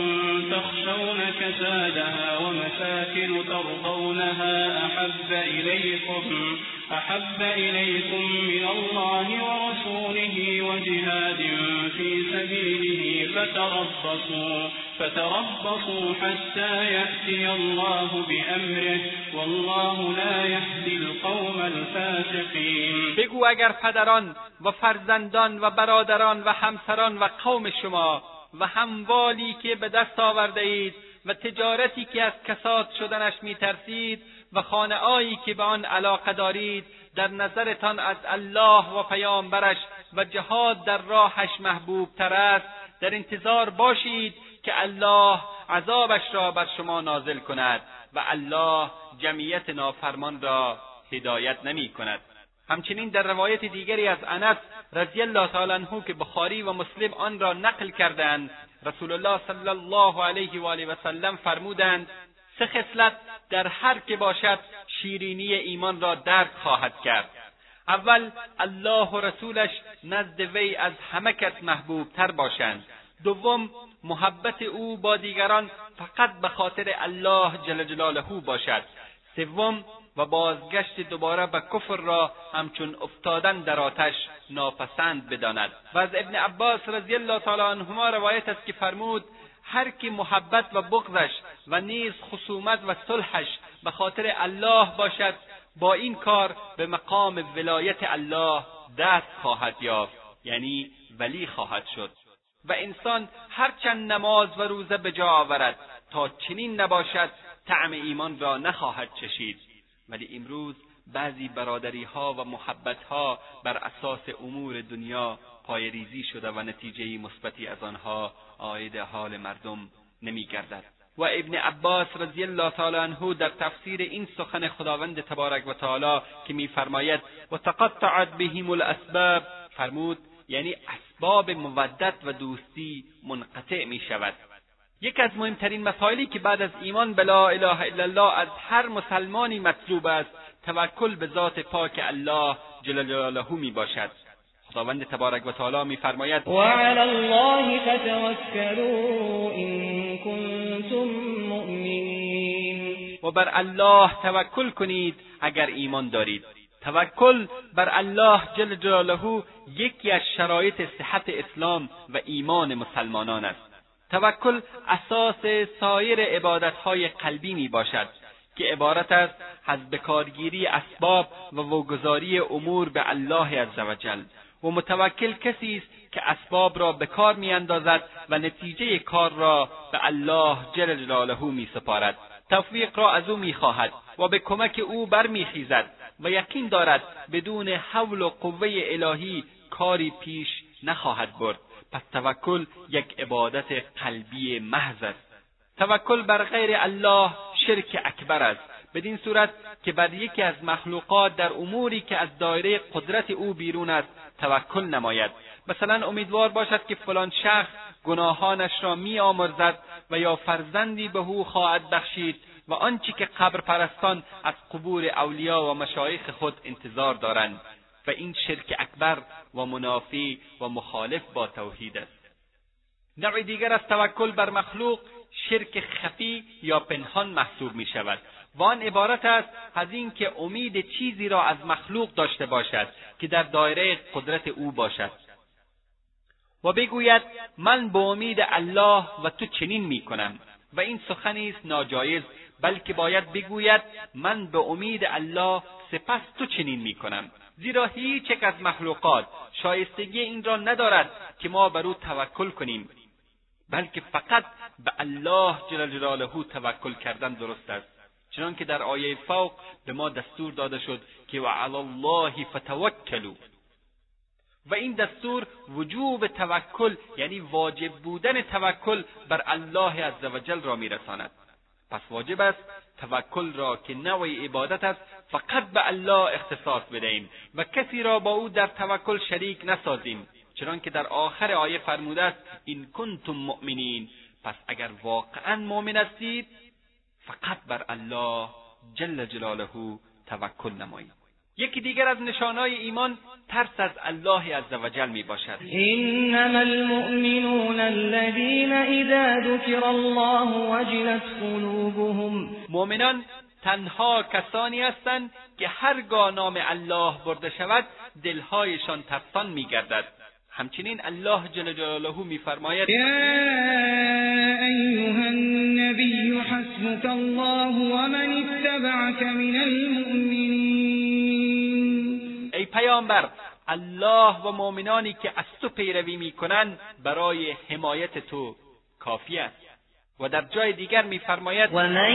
تخشون كسادها ومساكن ترضونها أحب إليكم أحب إليكم من الله ورسوله وجهاد في سبيله فتربصوا فتربصوا حتى يأتي الله بأمره والله لا يهدي القوم الفاسقين. بگو اگر پدران و فرزندان و برادران و همسران و قوم شما و هموالی که به دست آورده اید و تجارتی که از کساد شدنش میترسید و خانههایی که به آن علاقه دارید در نظرتان از الله و پیامبرش و جهاد در راهش محبوب تر است. در انتظار باشید که الله عذابش را بر شما نازل کند و الله جمعیت نافرمان را هدایت نمی کند. همچنین در روایت دیگری از انس رضی الله تعالی عنه که بخاری و مسلم آن را نقل کردند رسول الله صلی الله علیه و آله و سلم فرمودند سه خصلت در هر که باشد شیرینی ایمان را درک خواهد کرد. اول الله و رسولش نزد وی از همه کس محبوب تر باشند. دوم محبت او با دیگران فقط به خاطر الله جل جلاله باشد. سوم و بازگشت دوباره به کفر را همچون افتادن در آتش ناپسند بداند. و از ابن عباس رضی الله تعالی عنهما روایت است که فرمود هر کی محبت و بغضش و نیز خصومت و صلحش به خاطر الله باشد با این کار به مقام ولایت الله دست خواهد یافت یعنی ولی خواهد شد. و انسان هرچند نماز و روزه به جا آورد تا چنین نباشد طعم ایمان را نخواهد چشید. ولی امروز بعضی برادری ها و محبت ها بر اساس امور دنیا پایریزی شده و نتیجه مثبتی از آنها عاید حال مردم نمیگردد. و ابن عباس رضی الله تعالی عنه در تفسیر این سخن خداوند تبارک و تعالی که میفرماید و تقطعت بهم الاسباب فرمود یعنی اسباب مودت و دوستی منقطع می شود یکی از مهمترین مسائلی که بعد از ایمان به لا اله الا الله از هر مسلمانی مطلوب است توکل به ذات پاک الله جل جلاله می باشد خداوند تبارک و تعالی میفرماید و علی الله فتوکلوا ان کنتم مؤمنین. و بر الله توکل کنید اگر ایمان دارید. توکل بر الله جل جلاله یکی از شرایط صحت اسلام و ایمان مسلمانان است. توکل اساس سایر عبادتهای قلبی می باشد که عبارت است از بکارگیری اسباب و وگذاری امور به الله عزوجل و متوکل کسی است که اسباب را به کار میاندازد و نتیجه کار را به الله جل جلاله میسپارد. توفیق را از او می‌خواهد و به کمک او برمیخیزد و یقین دارد بدون حول و قوه الهی کاری پیش نخواهد برد. پس توکل یک عبادت قلبی محض است. توکل بر غیر الله شرک اکبر است. بدین صورت که بر یکی از مخلوقات در اموری که از دایره قدرت او بیرون است توکل نماید. مثلا امیدوار باشد که فلان شخص گناهانش را میآمرزد و یا فرزندی به او خواهد بخشید و آنچه که قبر پرستان از قبور اولیا و مشایخ خود انتظار دارند. و این شرک اکبر و منافی و مخالف با توحید است. نوع دیگر از توکل بر مخلوق شرک خفی یا پنهان محسوب می شود و آن عبارت است از اینکه امید چیزی را از مخلوق داشته باشد که در دایره قدرت او باشد. و بگوید من به امید الله و تو چنین می‌کنم. و این سخنی است ناجایز بلکه باید بگوید من به امید الله سپس تو چنین می‌کنم. زیرا هیچ یک از مخلوقات شایستگی این را ندارد که ما بر او توکل کنیم بلکه فقط به الله جل جلاله توکل کردن درست است. چنانکه در آیه فوق به ما دستور داده شد که و علی الله فتوکلوا و این دستور وجوب توکل یعنی واجب بودن توکل بر الله عزوجل را میرساند. پس واجب است توکل را که نوع عبادت است فقط به الله اختصاص بدهیم و کسی را با او در توکل شریک نسازیم. چنانکه در آخر آیه فرموده است این کنتم مؤمنین پس اگر واقعا مؤمن هستید فقط بر الله جل جلاله توکل نمایید یکی دیگر از نشانهای ایمان ترس از الله عزوجل می باشد. انما المؤمنون الذين اذا ذكر الله وجلت قلوبهم. مؤمنان تنها کسانی هستند که هرگاه نام الله برده شود دلهایشان ترسان میگردد همچنین الله جل جلاله میفرماید یا ایها النبی حسبك الله ومن اتبعك من المؤمنین ای پیامبر الله و مؤمنانی که از تو پیروی می‌کنند برای حمایت تو کافی است. و در جای دیگر میفرماید و من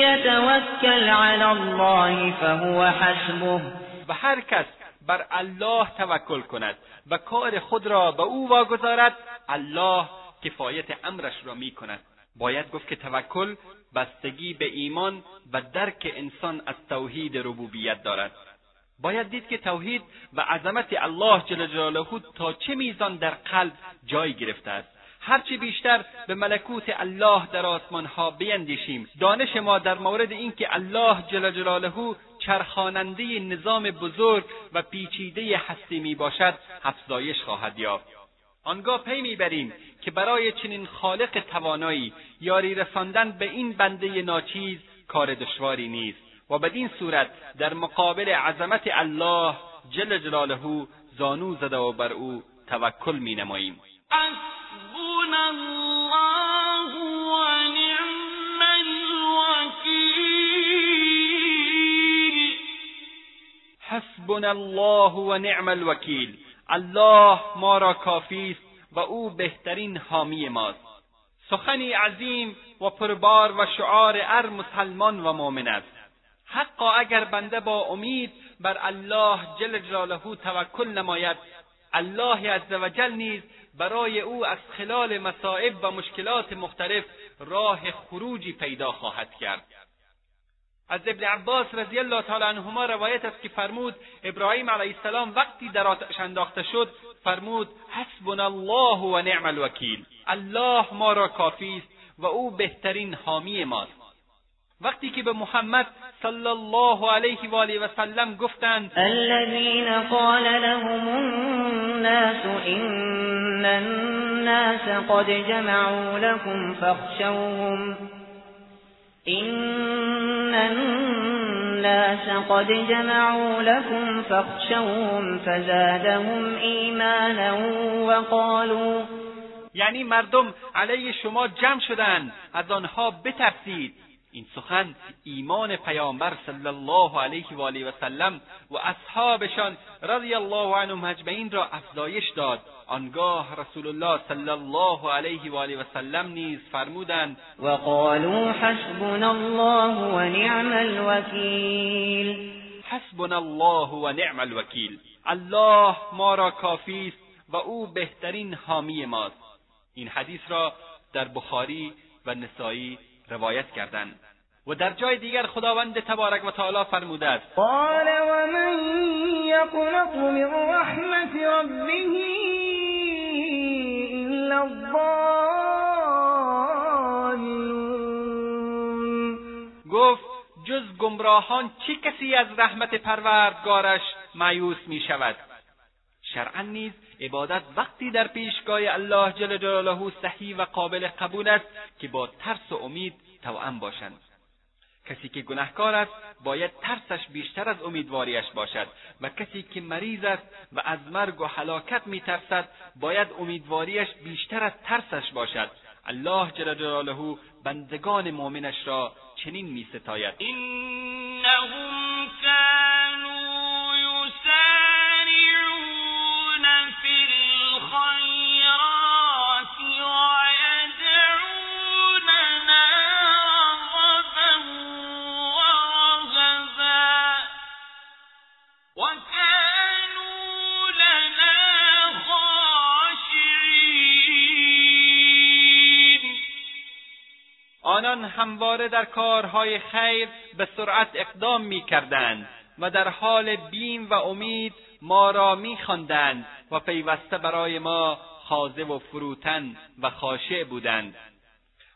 یتوکل علی الله فهو حسبه. و هر کس بر الله توکل کند و کار خود را به او واگذارد الله کفایت امرش را می کند باید گفت که توکل بستگی به ایمان و درک انسان از توحید ربوبیت دارد. باید دید که توحید و عظمت الله جل جلاله تا چه میزان در قلب جای گرفته است. هرچه بیشتر به ملکوت الله در آسمانها بیندیشیم. دانش ما در مورد اینکه الله جل جلاله چرخاننده نظام بزرگ و پیچیده هستی می باشد افزایش خواهد یافت. آنگاه پی می‌بریم که برای چنین خالق توانایی یاری رساندن به این بنده ناچیز کار دشواری نیست. و بدین صورت در مقابل عظمت الله جل جلاله زانو زده و بر او توکل می نماییم حسبنا الله ونعم الوکیل حسبنا الله و نعم الوکیل الله ما را کافی است و او بهترین حامی ماست. سخنی عظیم و پربار و شعار هر مسلمان و مؤمن است. حقا اگر بنده با امید بر الله جل جلاله توکل نماید الله عزوجل نیز برای او از خلال مصائب و مشکلات مختلف راه خروجی پیدا خواهد کرد. از ابن عباس رضی الله تعالی عنهما روایت است که فرمود ابراهیم علیه السلام وقتی در آتش انداخته شد فرمود حسبنا الله و نعم الوکیل. الله ما را کافی است و او بهترین حامی ماست. وقتی که به محمد صلی الله علیه و آله و سلم گفتند الذين قال لهم الناس ان الناس قد جمعوا لكم فاخشوهم ان الناس قد جمعوا لكم فاخشوهم فزادهم ایمانا وقالوا یعنی مردم علیه شما جمع شدند از آنها بترسید. این سخن ایمان پیامبر صلی الله علیه و آله و سلم و اصحابشان رضی الله عنهم اجمعین را افزایش داد. آنگاه رسول الله صلی الله علیه و آله و سلم نیز فرمودند و قالوا حسبنا الله و نعم الوکیل. حسبنا الله و نعم الوکیل. الله ما را کافی است و او بهترین حامی ماست. این حدیث را در بخاری و نسایی روایت کردند. و در جای دیگر خداوند تبارک و تعالی فرموده است قال و من یقنط من رحمت ربه الضالون. گفت جز گمراهان چه کسی از رحمت پروردگارش مایوس می شود؟ شرعا نیز عبادت وقتی در پیشگاه الله جل جلاله صحیح و قابل قبول است که با ترس و امید توأم باشند. کسی که گنهکار است باید ترسش بیشتر از امیدواریش باشد. و کسی که مریض است و از مرگ و هلاکت میترسد باید امیدواریش بیشتر از ترسش باشد. الله جل جلاله بندگان مؤمنش را چنین میستاید. انهم كانوا يسارعون في الخيرات آنان همواره در کارهای خیر به سرعت اقدام می‌کردند و در حال بیم و امید ما را میخواندند و پیوسته برای ما خاضع و فروتن و خاشع بودند.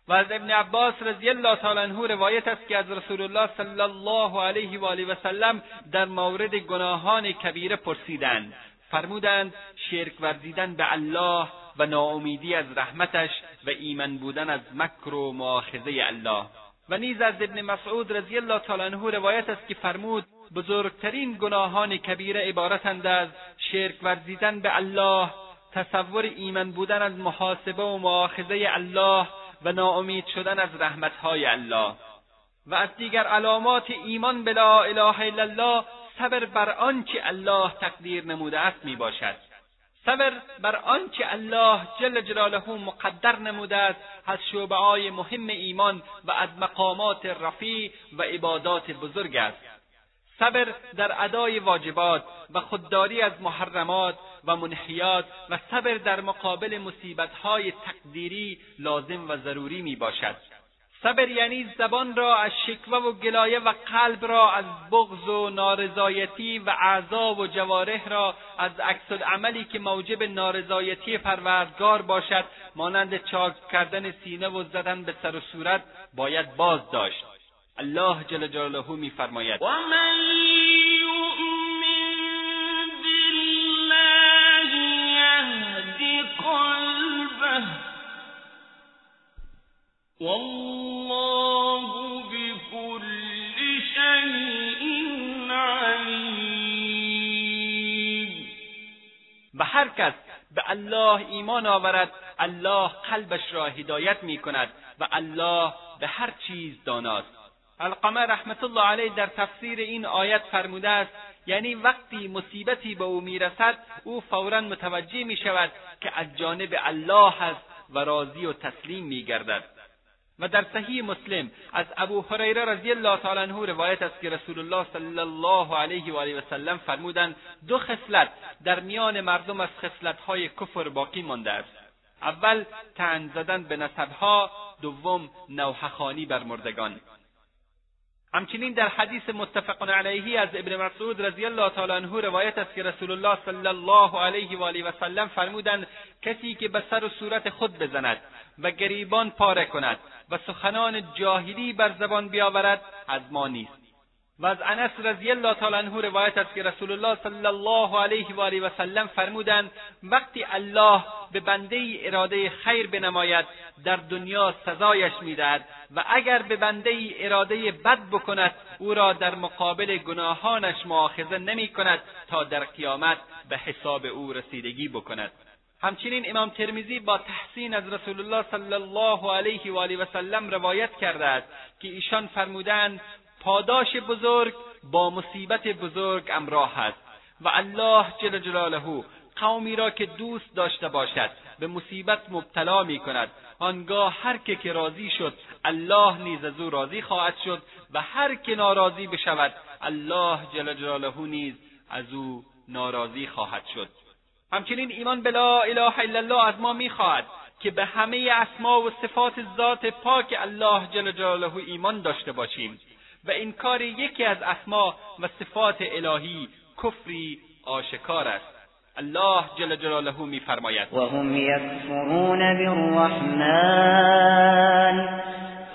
و از ابن عباس رضی الله تعالی عنه روایت است که از رسول الله صلی الله علیه و آله و سلم در مورد گناهان کبیره پرسیدند. فرمودند شرک ورزیدن به الله و ناامیدی از رحمتش و ایمن بودن از مکر و مؤاخذه الله. و نیز از ابن مسعود رضی الله تعالی عنه روایت است که فرمود بزرگترین گناهان کبیره عبارتند از شرک ورزیدن به الله تصور ایمن بودن از محاسبه و مؤاخذه الله و ناامید شدن از رحمتهای الله. و از دیگر علامات ایمان به لا اله الا الله صبر بر آنچه الله تقدیر نموده است می باشد صبر بر آنچه الله جل جلاله مقدر نموده است از شعبههای مهم ایمان و از مقامات رفیع و عبادات بزرگ است. صبر در ادای واجبات و خودداری از محرمات و منحیات و صبر در مقابل مصیبتهای تقدیری لازم و ضروری می باشد صبر یعنی زبان را از شکوه و گلایه و قلب را از بغض و نارضایتی و اعضا و جوارح را از عکس عملی که موجب نارضایتی پروردگار باشد مانند چاک کردن سینه و زدن به سر و صورت باید باز داشت. الله جل جلاله میفرماید. قلبه و هر کس به الله ایمان آورد الله قلبش را هدایت می کند و الله به هر چیز داناست. القمه رحمت الله علیه در تفسیر این آیت فرموده است یعنی وقتی مصیبتی به او می‌رسد او فورا متوجه می شود که از جانب الله است و راضی و تسلیم می گردد و در صحیح مسلم از ابو هریره رضی الله تعالی عنه روایت است که رسول الله صلی الله علیه و آله و سلم فرمودند دو خصلت در میان مردم از خصلتهای کفر باقی مانده است. اول تن زدن به نسبها دوم نوحخانی بر مردگان. همچنین در حدیث متفق علیه از ابن مسعود رضی الله تعالی عنه روایت است که رسول الله صلی الله علیه و آله و سلم فرمودند کسی که به سر و صورت خود بزند و گریبان پاره کند و سخنان جاهلی بر زبان بیاورد از ما نیست. و از انس رضی الله تعالی عنه روایت است که رسول الله صلی الله علیه و آله و سلم فرمودند وقتی الله به بنده اراده خیر بنماید در دنیا سزایش می‌دهد و اگر به بنده اراده بد بکند او را در مقابل گناهانش مؤاخذه نمی کند تا در قیامت به حساب او رسیدگی بکند. همچنین امام ترمیزی با تحسین از رسول الله صلی الله علیه و آله و سلم روایت کرده است که ایشان فرمودند پاداش بزرگ با مصیبت بزرگ امراه است و الله جل جلاله قومی را که دوست داشته باشد به مصیبت مبتلا می کند. آنگاه هر که که راضی شد الله نیز از او راضی خواهد شد و هر که ناراضی بشود الله جل جلاله نیز از او ناراضی خواهد شد. همچنین ایمان به لا اله الا الله از ما می‌خواهد که به همه اسما و صفات ذات پاک الله جل جلاله ایمان داشته باشیم. و انکار یکی از اسما و صفات الهی کفری آشکار است. الله جل جلاله میفرماید. و هم یکفرون بالرحمن.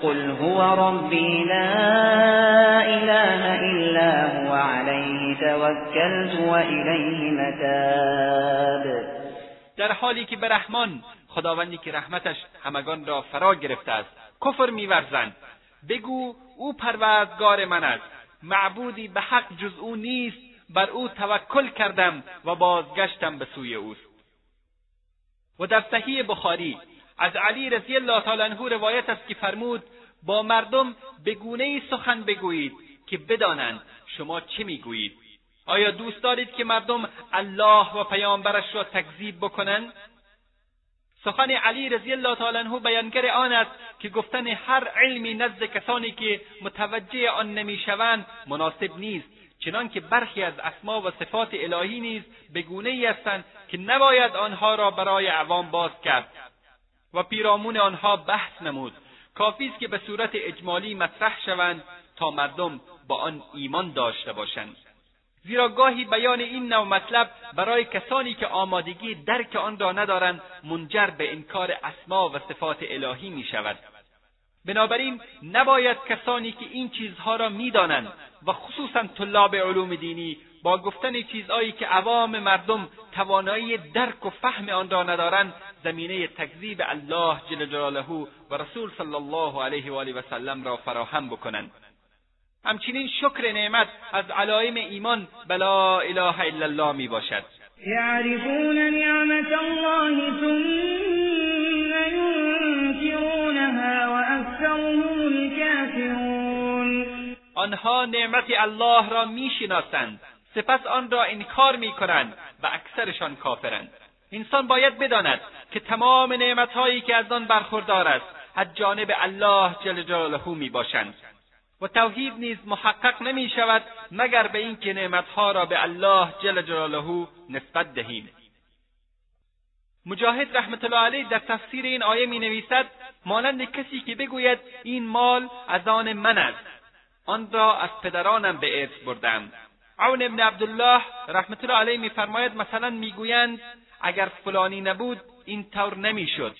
قل هو ربی لا اله الا هو علیه توکلت و الیه متاب. در حالی که به رحمان خداوندی که رحمتش همگان را فرا گرفته است کفر میورزند. بگو او پروردگار من است. معبودی به حق جز او نیست. بر او توکل کردم و بازگشتم به سوی اوست. و در صحیح بخاری از علی رضی الله تعالی عنه روایت است که فرمود با مردم به گونه سخن بگویید که بدانند شما چه می‌گویید. آیا دوست دارید که مردم الله و پیامبرش را تکذیب بکنند؟ سخن علی رضی الله تعالی عنه بیانگر آن است که گفتن هر علمی نزد کسانی که متوجه آن نمی‌شوند مناسب نیست چنان که برخی از اسما و صفات الهی نیز به گونه ای هستند که نباید آنها را برای عوام باز کرد و پیرامون آنها بحث نمود. کافی است که به صورت اجمالی مطرح شوند تا مردم با آن ایمان داشته باشند. زیرا گاهی بیان این نوع مطلب برای کسانی که آمادگی درک آن را ندارند منجر به انکار اسما و صفات الهی می شود. بنابراین نباید کسانی که این چیزها را می‌دانند و خصوصا طلاب علوم دینی با گفتن چیزهایی که عوام مردم توانایی درک و فهم آن را ندارند زمینه تکذیب الله جل جلاله و رسول صلی الله علیه و آله و سلم را فراهم بکنند. همچنین شکر نعمت از علائم ایمان بلا اله الا الله می باشد. یعرفون نعمت الله ثم ینکرونها و الكافرون آنها نعمت الله را می‌شناسند سپس آن را انکار می‌کنند و اکثرشان کافرند. انسان باید بداند که تمام نعمتهایی که از آن برخوردار است از جانب الله جل جلاله می باشند. و توحید نیز محقق نمی شود مگر به اینکه نعمتها را به الله جل جلاله نسبت دهیم. مجاهد رحمت الله علیه در تفسیر این آیه می نویسد مانند کسی که بگوید این مال از آن من است. آن را از پدرانم به ارث بردم. عون ابن عبدالله رحمت الله علیه میفرماید مثلا می‌گویند اگر فلانی نبود این طور نمی‌شد.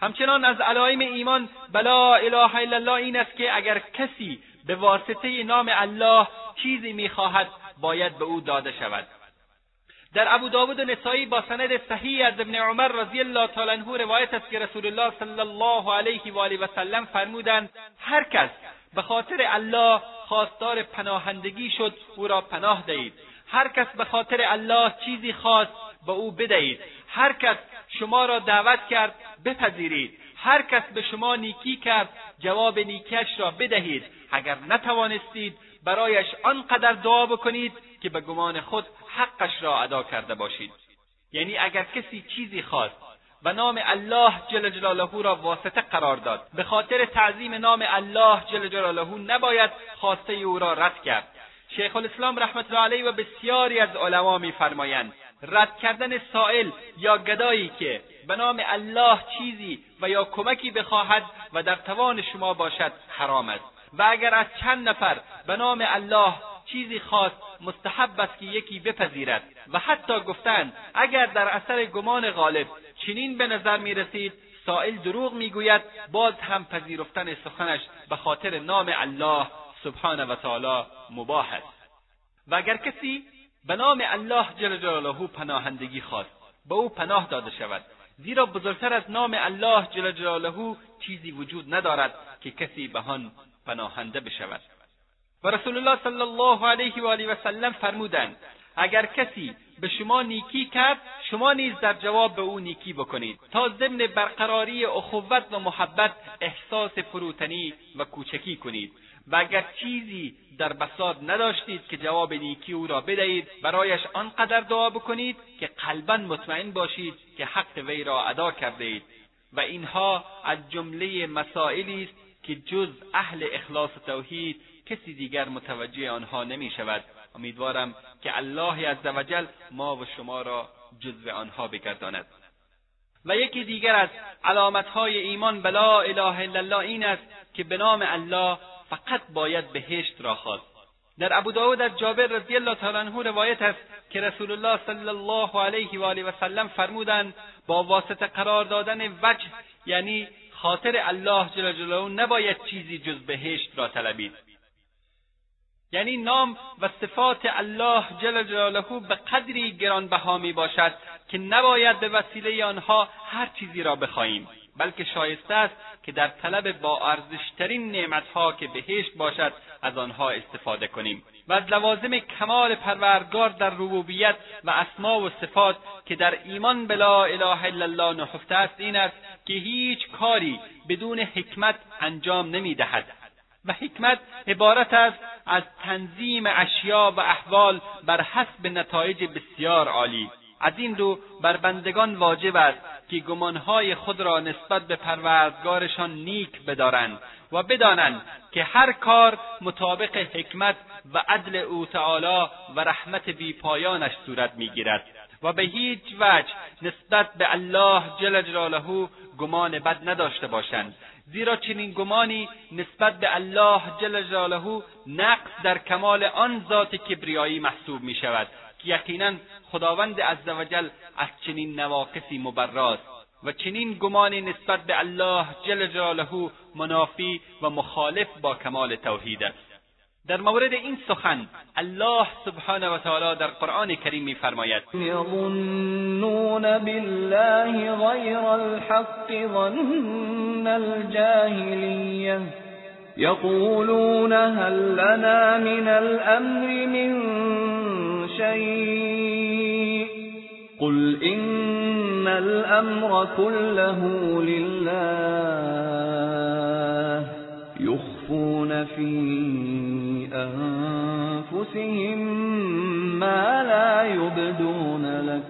همچنان از علائم ایمان بلا اله الا الله این است که اگر کسی به واسطه نام الله چیزی می‌خواهد باید به او داده شود. در ابو داود و نسایی با سند صحیح از ابن عمر رضی الله تعالی عنه روایت است که رسول الله صلی الله علیه و آله و سلم فرمودند هر کس به خاطر الله خواستار پناهندگی شد او را پناه دهید. هر کس به خاطر الله چیزی خواست به او بدهید. هر کس شما را دعوت کرد بپذیرید. هر کس به شما نیکی کرد جواب نیکیش را بدهید. اگر نتوانستید برایش آنقدر دعا بکنید که به گمان خود حقش را ادا کرده باشید. یعنی اگر کسی چیزی خواست و نام الله جل جلاله را واسطه قرار داد به خاطر تعظیم نام الله جل جلاله نباید خواسته او را رد کرد. شیخ الاسلام رحمت الله علیه و بسیاری از علما میفرمایند رد کردن سائل یا گدایی که به نام الله چیزی و یا کمکی بخواهد و در توان شما باشد حرام است. و اگر از چند نفر به نام الله چیزی خواست مستحب است که یکی بپذیرد. و حتی گفتند اگر در اثر گمان غالب چنین به نظر می رسید سائل دروغ می‌گوید باز هم پذیرفتن سخنش به خاطر نام الله سبحانه و تعالی مباح است. و اگر کسی به نام الله جل جلاله پناهندگی خواست به او پناه داده شود. زیرا بزرگتر از نام الله جل جلاله چیزی وجود ندارد که کسی به آن پناهنده بشود. و رسول الله صلی الله علیه و آله و سلم فرمودند اگر کسی به شما نیکی کرد شما نیز در جواب به او نیکی بکنید. تا ضمن برقراری اخوت و محبت احساس فروتنی و کوچکی کنید. و اگر چیزی در بساط نداشتید که جواب نیکی او را بدهید برایش آنقدر دعا بکنید که قلبا مطمئن باشید که حق وی را ادا کرده اید. و اینها از جمله مسائلی است که جز اهل اخلاص توحید کسی دیگر متوجه آنها نمی شود. امیدوارم که الله عزوجل ما و شما را جزو آنها بگرداند. و یکی دیگر از علامتهای ایمان به لا اله الا الله این است که به نام الله فقط باید بهشت را خواست. در ابو داود از جابر رضی الله تعالی عنه روایت است که رسول الله صلی الله علیه و آله و سلم فرمودند با واسطه قرار دادن وجه یعنی خاطر الله جل جلاله نباید چیزی جز بهشت را طلبید. یعنی نام و صفات الله جل جلاله به قدری گرانبها می باشد که نباید به وسیله آنها هر چیزی را بخواهیم. بلکه شایسته است که در طلب با ارزشترین نعمتها که بهشت باشد از آنها استفاده کنیم و از لوازم کمال پروردگار در ربوبیت و اسما و صفات که در ایمان به لا اله الا الله نهفته است این است که هیچ کاری بدون حکمت انجام نمی‌دهد و حکمت عبارت است از تنظیم اشیا و احوال بر حسب نتایج بسیار عالی. از این رو بر بندگان واجب است که گمانهای خود را نسبت به پروردگارشان نیک بدارند و بدانند که هر کار مطابق حکمت و عدل او تعالی و رحمت بیپایانش صورت می‌گیرد و به هیچ وجه نسبت به الله جل جلاله گمان بد نداشته باشند زیرا چنین گمانی نسبت به الله جل جلاله نقص در کمال آن ذات کبریایی محسوب می شود که یقینا خداوند عزوجل از چنین نواقصی مبراست و چنین گمانی نسبت به الله جل جلاله منافی و مخالف با کمال توحید است. در مورد این سخن الله سبحانه و تعالی در قرآن کریم میفرماید. یظنون بالله غیر الحق ظن الجاهلیه. یقولون هل لنا من الأمر من شيء قل إن الأمر كله لله يخفون في أنفسهم ما لا يبدون لك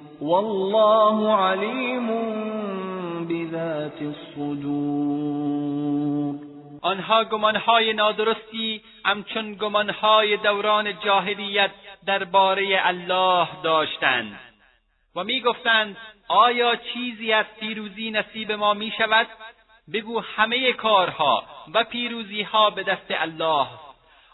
والله عليم بذات الصدور آنها گمانهای نادرستی همچون گمانهای دوران جاهلیت درباره الله داشتند و می‌گفتند آیا چیزی از پیروزی نصیب ما می شود؟ بگو همه کارها و پیروزیها به دست الله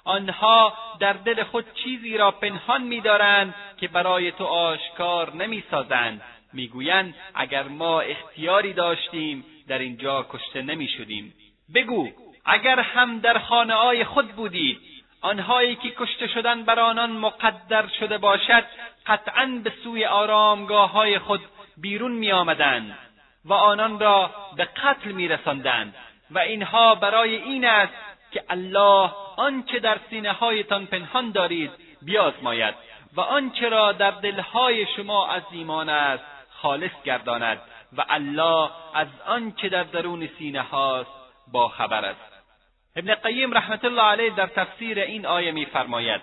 آنها در دل خود چیزی را پنهان میدارند که برای تو آشکار نمی‌سازند. می‌گویند اگر ما اختیاری داشتیم در اینجا کشته نمی‌شدیم. بگو اگر هم در خانه خود بودید آنهایی که کشته شدن بر آنان مقدر شده باشد قطعا به سوی آرامگاه های خود بیرون می آمدند و آنان را به قتل می و اینها برای این است که الله آنچه در سینه هایتان پنهان دارید بیازماید و آنچه را در دلهای شما از ایمان است خالص گرداند و الله از آنچه در درون سینه هاست با خبر است. ابن قیم رحمت الله علیه در تفسیر این آیه میفرماید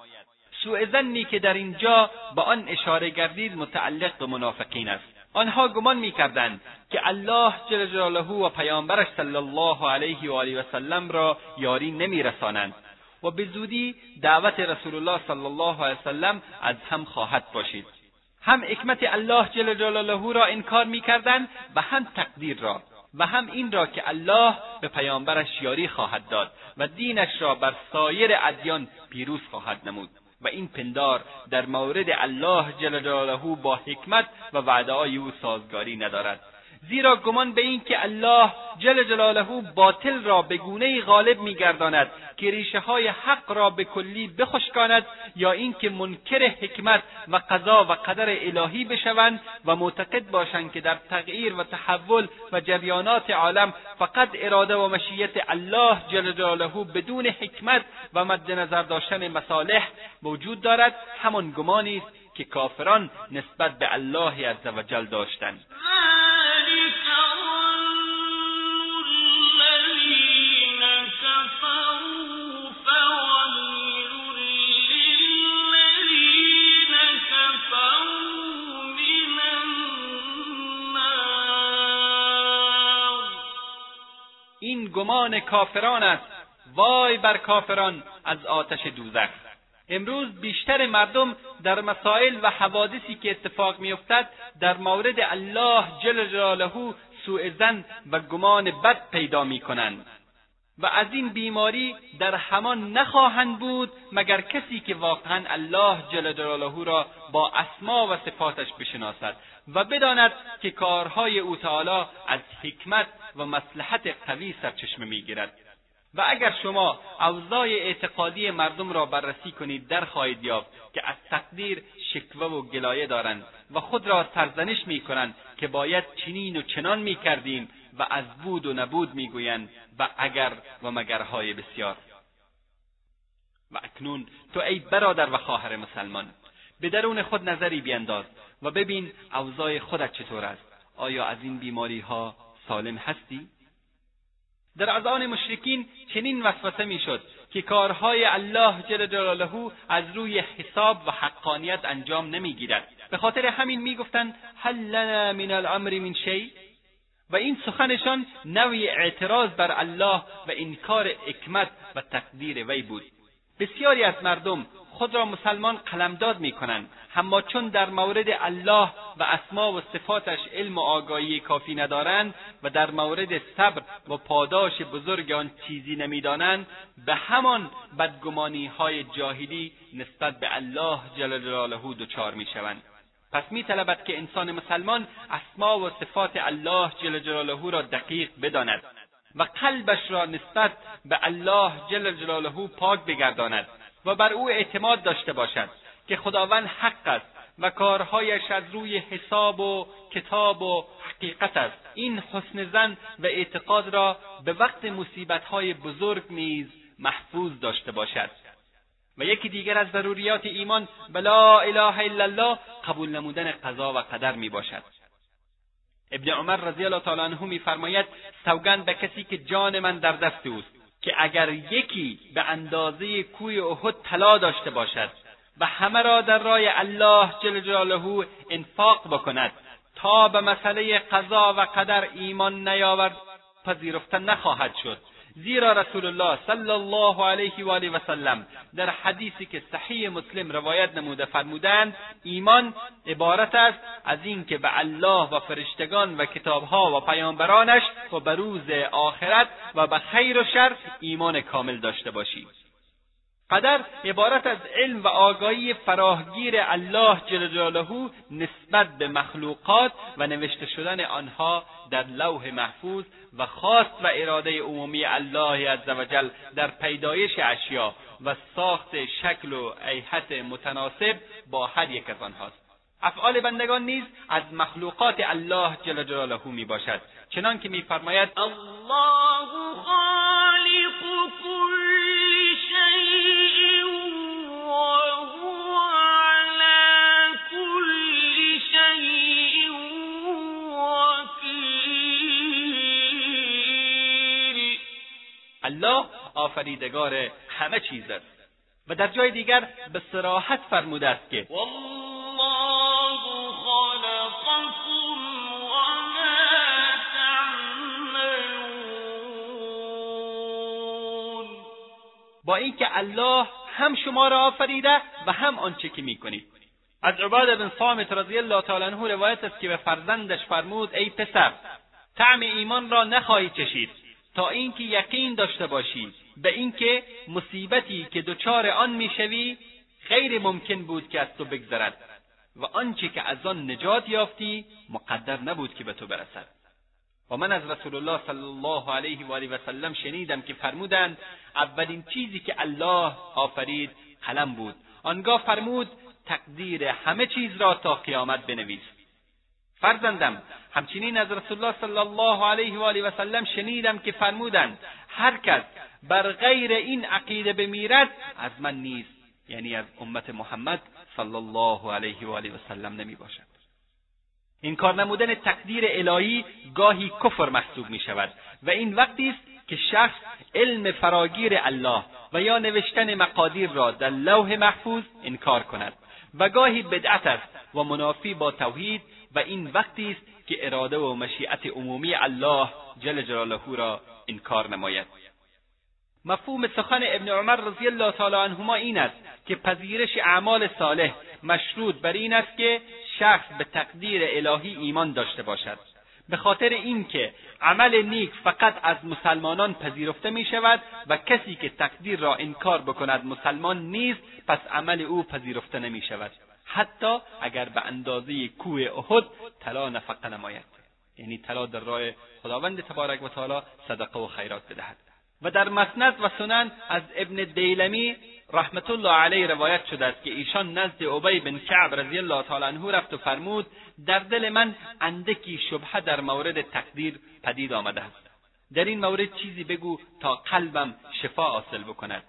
سوء زنی که در اینجا با آن اشاره گردید متعلق به منافقین است. آنها گمان می‌کردند که الله جل جلاله و پیامبرش صلی الله علیه و آله و سلم را یاری نمیرسانند و به زودی دعوت رسول الله صلی الله علیه وسلم از هم خواهد باشید. هم حکمت الله جل جلاله را انکار می‌کردند و هم تقدیر را و هم این را که الله به پیامبرش یاری خواهد داد و دینش را بر سایر ادیان پیروز خواهد نمود. و این پندار در مورد الله جل جلاله با حکمت و وعدههای او سازگاری ندارد. زیرا گمان به این که الله جل جلاله باطل را به گونه غالب میگرداند که ریشه های حق را به کلی بخشکاند یا اینکه منکر حکمت و قضا و قدر الهی بشوند و معتقد باشند که در تغییر و تحول و جریانات عالم فقط اراده و مشیت الله جل جلاله بدون حکمت و مد نظر داشتن مصالح موجود دارد همان گمانی است که کافران نسبت به الله عزوجل داشتند. این گمان کافران است. وای بر کافران از آتش دوزخ. امروز بیشتر مردم در مسائل و حوادثی که اتفاق میافتد در مورد الله جل جلاله سوء زن و گمان بد پیدا می‌کنند. و از این بیماری در همان نخواهند بود مگر کسی که واقعا الله جل جلاله را با اسما و صفاتش بشناسد و بداند که کارهای او تعالی از حکمت و مصلحت قوی سرچشمه می‌گیرد. و اگر شما اوضاع اعتقادی مردم را بررسی کنید در خواهید یافت که از تقدیر شکوه و گلایه دارند و خود را سرزنش می‌کنند که باید چنین و چنان می‌کردیم و از بود و نبود می‌گویند و اگر و مگرهای بسیار. و اکنون تو ای برادر و خواهر مسلمان به درون خود نظری بینداز و ببین اوضاع خودت چطور است. آیا از این بیماری ها سالم هستی؟ در اذان مشرکین چنین وسوسه می‌شد که کارهای الله جل جلاله از روی حساب و حقانیت انجام نمی‌گیرد. به خاطر همین می‌گفتند هل لنا من الامر من شیء و این سخنشان نوعی اعتراض بر الله و انکار حکمت و تقدیر وی بود. بسیاری از مردم خود را مسلمان قلمداد می‌کنند. اما چون در مورد الله و اسما و صفاتش علم و آگاهی کافی ندارند و در مورد صبر و پاداش بزرگ آن چیزی نمی‌دانند به همان بدگمانی های جاهلی نسبت به الله جل جلاله دچار می‌شوند. پس میطلبد که انسان مسلمان اسما و صفات الله جل جلاله را دقیق بداند و قلبش را نسبت به الله جل جلاله پاک بگرداند و بر او اعتماد داشته باشد. که خداوند حق است و کارهایش از روی حساب و کتاب و حقیقت است. این حسن زن و اعتقاد را به وقت مصیبتهای بزرگ نیز محفوظ داشته باشد. و یکی دیگر از ضروریات ایمان به لا اله الا الله قبول نمودن قضا و قدر می باشد ابن عمر رضی الله تعالی عنه میفرماید سوگند به کسی که جان من در دست اوست که اگر یکی به اندازه کوی احد طلا داشته باشد و همه را در راه الله جل جلاله انفاق بکند تا به مسئله قضا و قدر ایمان نیاورد پذیرفته نخواهد شد. زیرا رسول الله صلی الله علیه و آله و سلم در حدیثی که صحیح مسلم روایت نموده فرمودند ایمان عبارت است از اینکه به الله و فرشتگان و کتابها و پیامبرانش و به روز آخرت و به خیر و شر ایمان کامل داشته باشی قدر عبارت از علم و آگاهی فراهگیر الله جل جلاله نسبت به مخلوقات و نوشته شدن آنها در لوح محفوظ و خواست و اراده عمومی الله عزوجل در پیدایش اشیا و ساخت شکل و ایحت متناسب با هر یک از آنهاست. افعال بندگان نیز از مخلوقات الله جل جلاله می باشد. چنان که میفرماید الله خالق كل شيء وهو على كل شيء وكيل الله آفریدگار همه چیز است. و در جای دیگر به صراحت فرموده است که والله با اینکه الله هم شما را آفریده و هم آنچه که می‌کنید. از عباد بن صامت رضی الله تعالی عنه روایت است که به فرزندش فرمود ای پسر طعم ایمان را نخواهی چشید تا اینکه یقین داشته باشی. به اینکه مصیبتی که دچار آن می‌شوی غیر ممکن بود که از تو بگذرد و آنچه که از آن نجات یافتی مقدر نبود که به تو برسد. و من از رسول الله صلی الله علیه و آله و سلم شنیدم که فرمودند اولین چیزی که الله آفرید قلم بود. آنگاه فرمود تقدیر همه چیز را تا قیامت بنویس. فرزندم همچنین از رسول الله صلی الله علیه و آله و سلم شنیدم که فرمودند هر کس بر غیر این عقیده بمیرد از من نیست. یعنی از امت محمد صلی الله علیه و آله و سلم نمی باشد این کار نمودن تقدیر الهی گاهی کفر محسوب می شود و این وقتی است که شخص علم فراگیر الله و یا نوشتن مقادیر را در لوح محفوظ انکار کند و گاهی بدعت است و منافی با توحید و این وقتی است که اراده و مشیعت عمومی الله جل جلاله را انکار نماید. مفهوم سخن ابن عمر رضی الله تعالی عنهما این است که پذیرش اعمال صالح مشروط بر این است که شخص به تقدیر الهی ایمان داشته باشد. به خاطر اینکه عمل نیک فقط از مسلمانان پذیرفته می شود و کسی که تقدیر را انکار بکند مسلمان نیست پس عمل او پذیرفته نمی شود حتی اگر به اندازه کوه احد طلا نفقه نماید. یعنی طلا در راه خداوند تبارک و تعالی صدقه و خیرات بدهد. و در مسند و سنن از ابن دیلمی رحمت الله علیه روایت شده است که ایشان نزد ابی بن کعب رضی الله تعالی عنه رفت و فرمود در دل من اندکی شبهه در مورد تقدیر پدید آمده است. در این مورد چیزی بگو تا قلبم شفا حاصل بکند.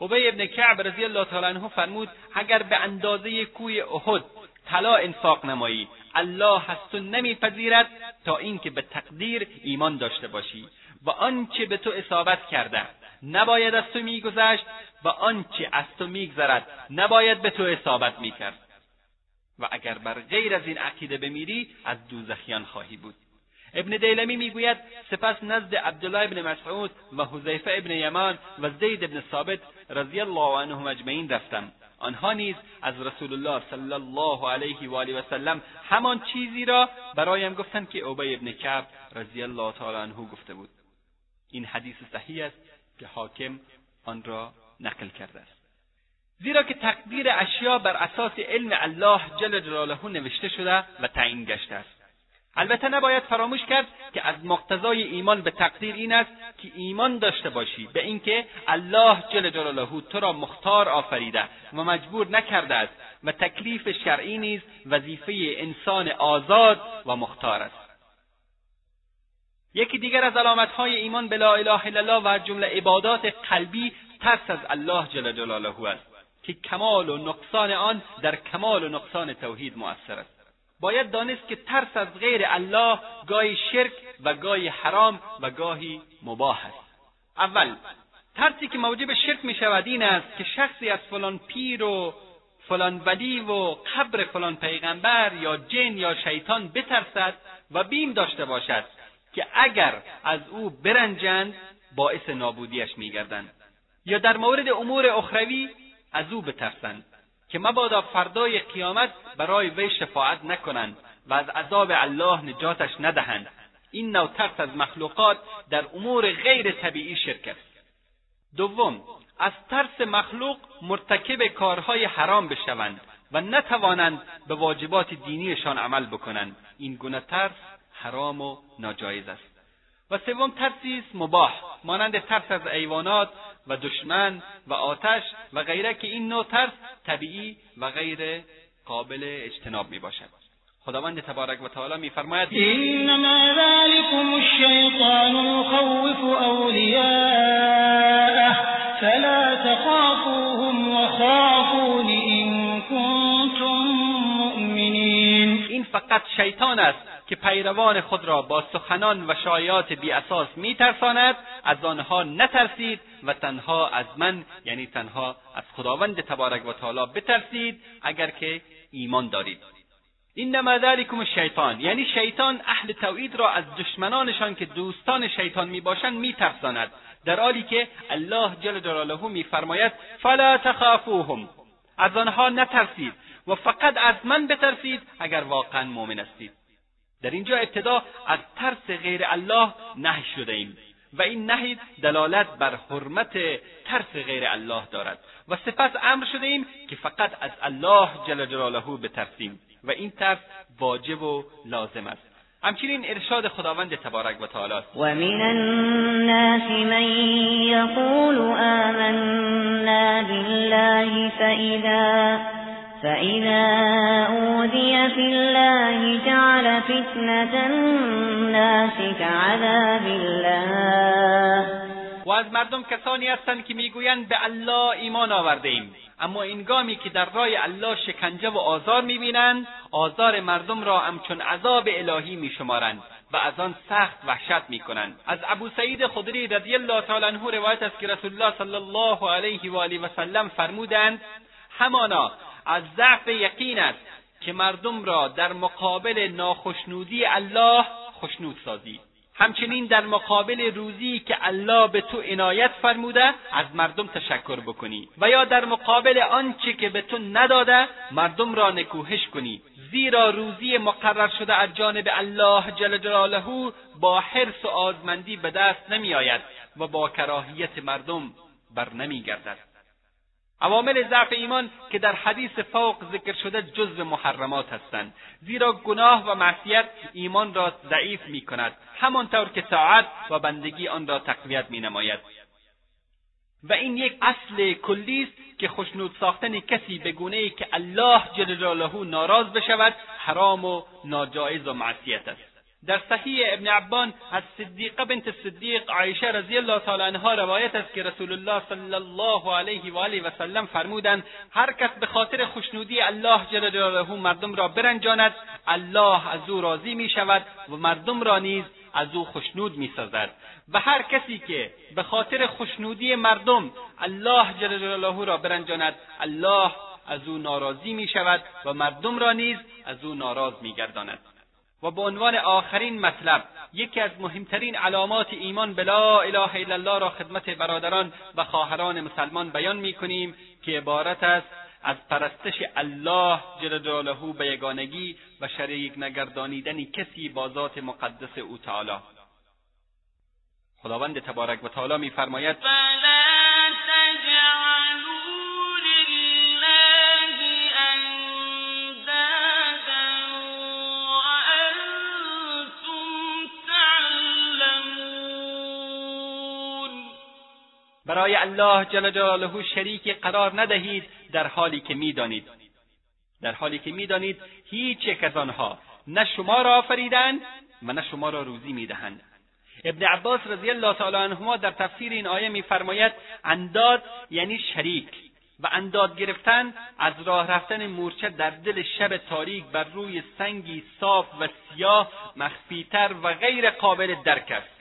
ابی ابن کعب رضی الله تعالی عنه فرمود اگر به اندازه کوی احد طلا انفاق نمایی الله از تو نمیپذیرد تا اینکه به تقدیر ایمان داشته باشی. و آنچه به تو اصابت کرده. نباید از تو میگذشت و آنچه از تو میگذرد نباید به تو اصابت می‌کرد. و اگر بر غیر از این عقیده بمیری از دوزخیان خواهی بود. ابن دیلمی می‌گوید سپس نزد عبدالله ابن مسعود و حذیفه ابن یمان و زید ابن ثابت رضی الله عنهم اجمعین رفتم. آنها نیز از رسول الله صلی الله علیه و آله و سلم همان چیزی را برایم گفتند که ابی ابن کعب رضی الله تعالی عنه گفته بود. این حدیث صحیح است که حاکم آن را نقل کرده است. زیرا که تقدیر اشیا بر اساس علم الله جل جلاله نوشته شده و تعیین گشته است. البته نباید فراموش کرد که از مقتضای ایمان به تقدیر این است که ایمان داشته باشی به اینکه الله جل جلاله تو را مختار آفریده و مجبور نکرده است و تکلیف شرعی نیز وظیفه انسان آزاد و مختار است. یکی دیگر از علامتهای ایمان به لا اله الا الله و جمله عبادات قلبی ترس از الله جل جلاله است که کمال و نقصان آن در کمال و نقصان توحید مؤثر است. باید دانست که ترس از غیر الله گاهی شرک و گاهی حرام و گاهی مباح است. اول ترسی که موجب شرک می شود این است که شخصی از فلان پیر و فلان ولی و قبر فلان پیغمبر یا جن یا شیطان بترسد و بیم داشته باشد. که اگر از او برنجند باعث نابودیش میگردند. یا در مورد امور اخروی از او بترسند که مبادا فردای قیامت برای وی شفاعت نکنند و از عذاب الله نجاتش ندهند. این نوع ترس از مخلوقات در امور غیر طبیعی شرک است. دوم از ترس مخلوق مرتکب کارهای حرام بشوند و نتوانند به واجبات دینیشان عمل بکنند. این گونه ترس حرام و ناجایز است. و سوم ترسی است مباح مانند ترس از ایوانات و دشمن و آتش و غیره که این نوع ترس طبیعی و غیر قابل اجتناب می باشد خداوند تبارک و تعالی میفرماید انما ذلكم الشیطان یخوف اولیاءه فلا تخافوهم وخافون ان کنتم مؤمنین. این فقط شیطان است. که پیروان خود را با سخنان و شایعات بی اساس میترساند از آنها نترسید و تنها از من یعنی تنها از خداوند تبارک و تعالی بترسید اگر که ایمان دارید. انما ذلکم الشیطان یعنی شیطان اهل توحید را از دشمنانشان که دوستان شیطان می‌باشند میترساند. در حالی که الله جل جلاله میفرماید فلا تخافوهم. از آنها نترسید و فقط از من بترسید اگر واقعا مؤمن هستید. در اینجا ابتدا از ترس غیر الله نهی شده ایم. و این نهی دلالت بر حرمت ترس غیر الله دارد. و سپس امر شده ایم که فقط از الله جل جلاله بترسیم و این ترس واجب و لازم است. همچنین ارشاد خداوند تبارک و تعالی است. و من الناس من یقول آمنا بالله فإذا فإذا أوذي في الله جعل فتنة الناس كعذاب الله و از مردم کسانی هستند که می‌گویند به الله ایمان آورده ایم اما اینگامی که در راه الله شکنجه و آزار می‌بینند آزار مردم را همچون عذاب الهی میشمارند و از آن سخت وحشت می‌کنند. از ابو سعید خدری رضی الله تعالی عنه روایت است که رسول الله صلی الله علیه و آله و سلم فرمودند همانا از ضعف یقین است که مردم را در مقابل ناخشنودی الله خشنود سازی. همچنین در مقابل روزی که الله به تو عنایت فرموده از مردم تشکر بکنی. و یا در مقابل آنچه که به تو نداده مردم را نکوهش کنی. زیرا روزی مقرر شده از جانب الله جل جلاله با حرص و آزمندی به دست نمیآید و با کراهیت مردم بر نمیگردد. عوامل ضعف ایمان که در حدیث فوق ذکر شده جزو محرمات هستند. زیرا گناه و معصیت ایمان را ضعیف می کند همانطور که طاعت و بندگی آن را تقویت می نماید و این یک اصل کلی است که خشنود ساختن کسی به گونه ای که الله جل جلاله ناراض بشود حرام و ناجایز و معصیت است. در صحیح ابن عبان از صدیقه بنت صدیق عایشه رضی الله تعالی عنها روایت است که رسول الله صلی الله علیه و آله و سلم فرمودند هر کس به خاطر خوشنودی الله جل جلاله مردم را برنجاند الله از او راضی می شود و مردم را نیز از او خشنود می سازد و هر کسی که به خاطر خوشنودی مردم الله جل جلاله را برنجاند الله از او ناراضی می شود و مردم را نیز از او ناراض می گرداند و به عنوان آخرین مطلب یکی از مهمترین علامات ایمان به لا اله الا الله را خدمت برادران و خواهران مسلمان بیان می‌کنیم که عبارت است از پرستش الله جل جلاله به یگانگی و شریک نگردانیدن کسی با ذات مقدس او تعالی. خداوند تبارک و تعالی میفرماید برای الله جل جلاله شریکی قرار ندهید در حالی که می‌دانید. در حالی که می‌دانید هیچ یک از آنها نه شما را آفریدند و نه شما را روزی می‌دهند. ابن عباس رضی الله تعالی عنهما در تفسیر این آیه میفرماید انداد یعنی شریک و انداد گرفتن از راه رفتن مورچه در دل شب تاریک بر روی سنگی صاف و سیاه مخفیتر و غیر قابل درک است.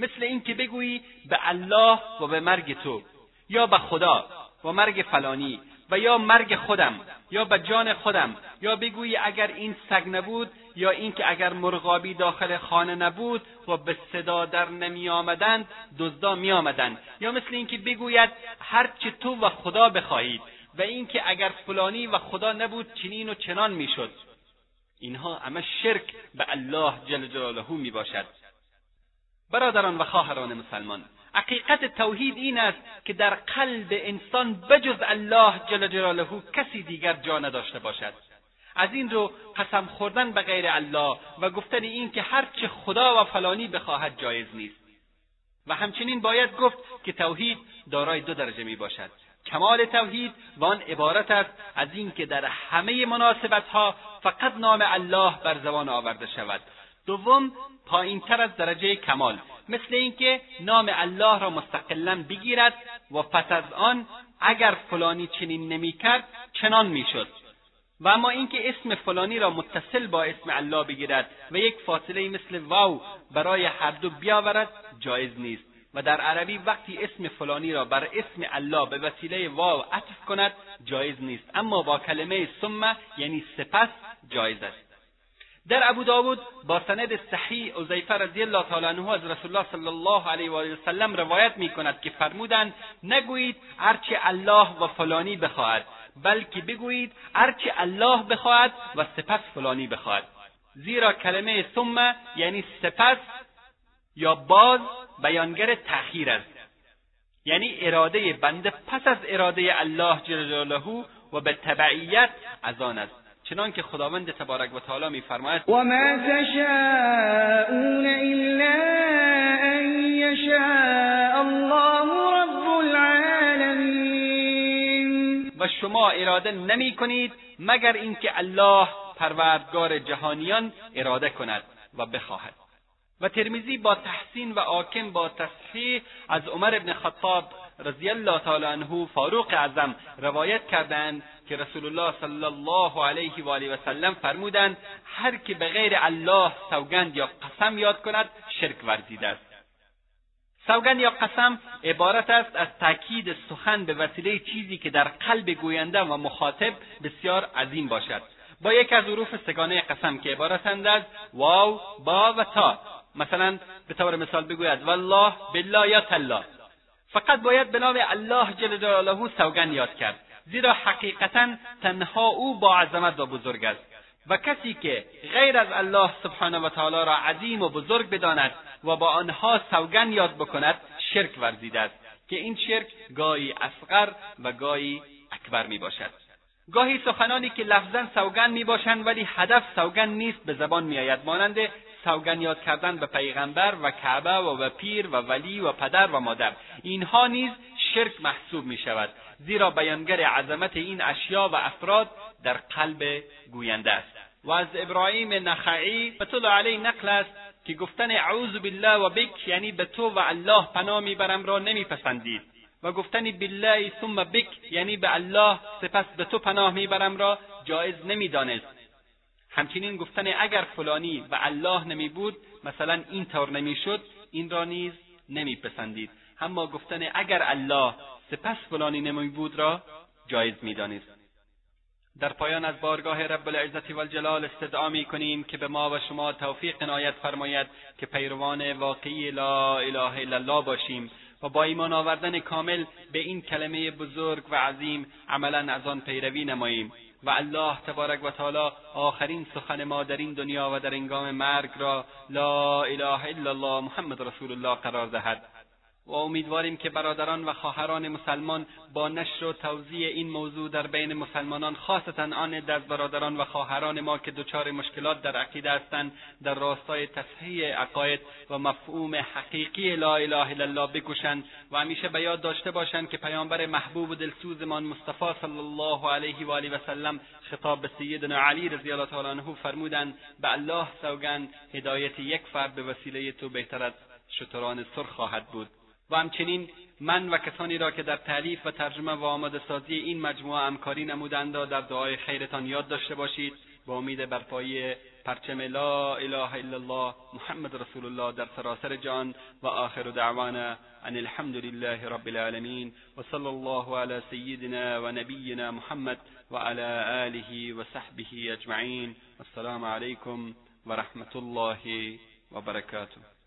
مثل اینکه بگویی به الله و به مرگ تو یا به خدا و مرگ فلانی و یا مرگ خودم یا به جان خودم یا بگویی اگر این سگ نبود یا اینکه اگر مرغابی داخل خانه نبود و به صدا در نمی آمدند دزدا می آمدند. یا مثل اینکه بگوید هرچه تو و خدا بخواهید و اینکه اگر فلانی و خدا نبود چنین و چنان می‌شد اینها همه شرک به الله جل جلاله می باشد. برادران و خواهران مسلمان حقیقت توحید این است که در قلب انسان بجز الله جل جلاله کسی دیگر جا نداشته باشد. از این رو قسم خوردن به غیر الله و گفتن این که هرچه خدا و فلانی بخواهد جایز نیست. و همچنین باید گفت که توحید دارای دو درجه می باشد. کمال توحید و آن عبارت است از اینکه در همه مناسبتها فقط نام الله بر زبان آورده شود. دوم پایینتر از درجه کمال مثل اینکه نام الله را مستقلا بگیرد و پس از آن اگر فلانی چنین نمی‌کرد چنان می‌شد. و اما اینکه اسم فلانی را متصل با اسم الله بگیرد و یک فاصله مثل واو برای هر دو بیاورد جایز نیست. و در عربی وقتی اسم فلانی را بر اسم الله به وسیله واو عطف کند جایز نیست. اما با کلمه ثم یعنی سپس جایز است. در ابو داود با سند صحیح عزیفه رضی الله تعالی عنه از رسول الله صلی الله علیه و آله وسلم روایت می کند که فرمودند نگویید هرچه الله و فلانی بخواهد بلکه بگویید هرچه الله بخواهد و سپس فلانی بخواهد. زیرا کلمه ثم یعنی سپس یا باز بیانگر تأخیر است. یعنی اراده بنده پس از اراده الله جل جلاله و به تبعیت از آن است. چنان که خداوند تبارک و تعالی میفرماید و ما تشاءون الا ان یشاء الله رب العالمین. و شما اراده نمی کنید مگر اینکه الله پروردگار جهانیان اراده کند و بخواهد. و ترمیزی با تحسین و آکم با تصحیح از عمر ابن خطاب رضی الله تعالی عنه فاروق اعظم روایت کردند که رسول الله صلی الله علیه و آله و سلم فرمودند هر که به غیر الله سوگند یا قسم یاد کند شرک ورزیده است. سوگند یا قسم عبارت است از تاکید سخن به وسیله چیزی که در قلب گوینده و مخاطب بسیار عظیم باشد. با یک از حروف سگانه قسم که عبارتند از واو با و تا. مثلا به طور مثال بگوید والله بالله یا تالله. فقط باید به نام الله جل جلاله سوگند یاد کرد. زیرا حقیقتا تنها او با عظمت و بزرگ است. و کسی که غیر از الله سبحانه و تعالی را عظیم و بزرگ بداند و با آنها سوگند یاد بکند شرک ورزیده است. که این شرک گاهی اصغر و گاهی اکبر می باشد گاهی سخنانی که لفظا سوگند می باشند ولی هدف سوگند نیست به زبان می آید مانند سوگند یاد کردن به پیغمبر و کعبه و به پیر و ولی و پدر و مادر. اینها نیز شرک محسوب می شود زیرا بیانگر عظمت این اشیا و افراد در قلب گوینده است. و از ابراهیم نخعی به علیه نقل است که گفتن اعوذ بالله و بک یعنی به تو و الله پناه می‌برم را نمیپسندید. و گفتن بالله ثم بک یعنی به الله سپس به تو پناه می‌برم را جایز نمی‌دانست. همچنین گفتن اگر فلانی و الله نمی بود مثلا این طور نمی‌شد این را نیز نمیپسندید. اما گفتن اگر الله سپس فلانی نمی بود را جایز می‌دانست در پایان از بارگاه رب العزت والجلال استدعا می کنیم که به ما و شما توفیق عنایت فرماید که پیروان واقعی لا اله الا الله باشیم و با ایمان آوردن کامل به این کلمه بزرگ و عظیم عملا از آن پیروی نماییم و الله تبارک و تعالی آخرین سخن ما در این دنیا و در انگام مرگ را لا اله الا الله محمد رسول الله قرار دهد. و امیدواریم که برادران و خواهران مسلمان با نشر و توضیح این موضوع در بین مسلمانان خاصتا آن از برادران و خواهران ما که دچار مشکلات در عقیده هستند در راستای تصحیح عقاید و مفهوم حقیقی لا اله الا الله بکوشند و همیشه به یاد داشته باشند که پیامبر محبوب و دلسوزمان مصطفی صلی الله علیه و آله و سلم خطاب به سیدنا علی رضی الله تعالی عنه فرمودند به الله سوگند هدایت یک فرد به وسیله تو بهتر از شتران سرخ خواهد بود. و همچنین من و کسانی را که در تعلیف و ترجمه و آماده سازی این مجموعه همکاری نمودند و در دعای خیرتان یاد داشته باشید با امید برپایی پرچم لا اله الا الله محمد رسول الله در سراسر جان و آخر دعوانا ان الحمد لله رب العالمین و صلی الله علی سیدنا و نبینا محمد و علی آله و صحبه اجمعین. السلام علیکم و رحمت الله و برکاته.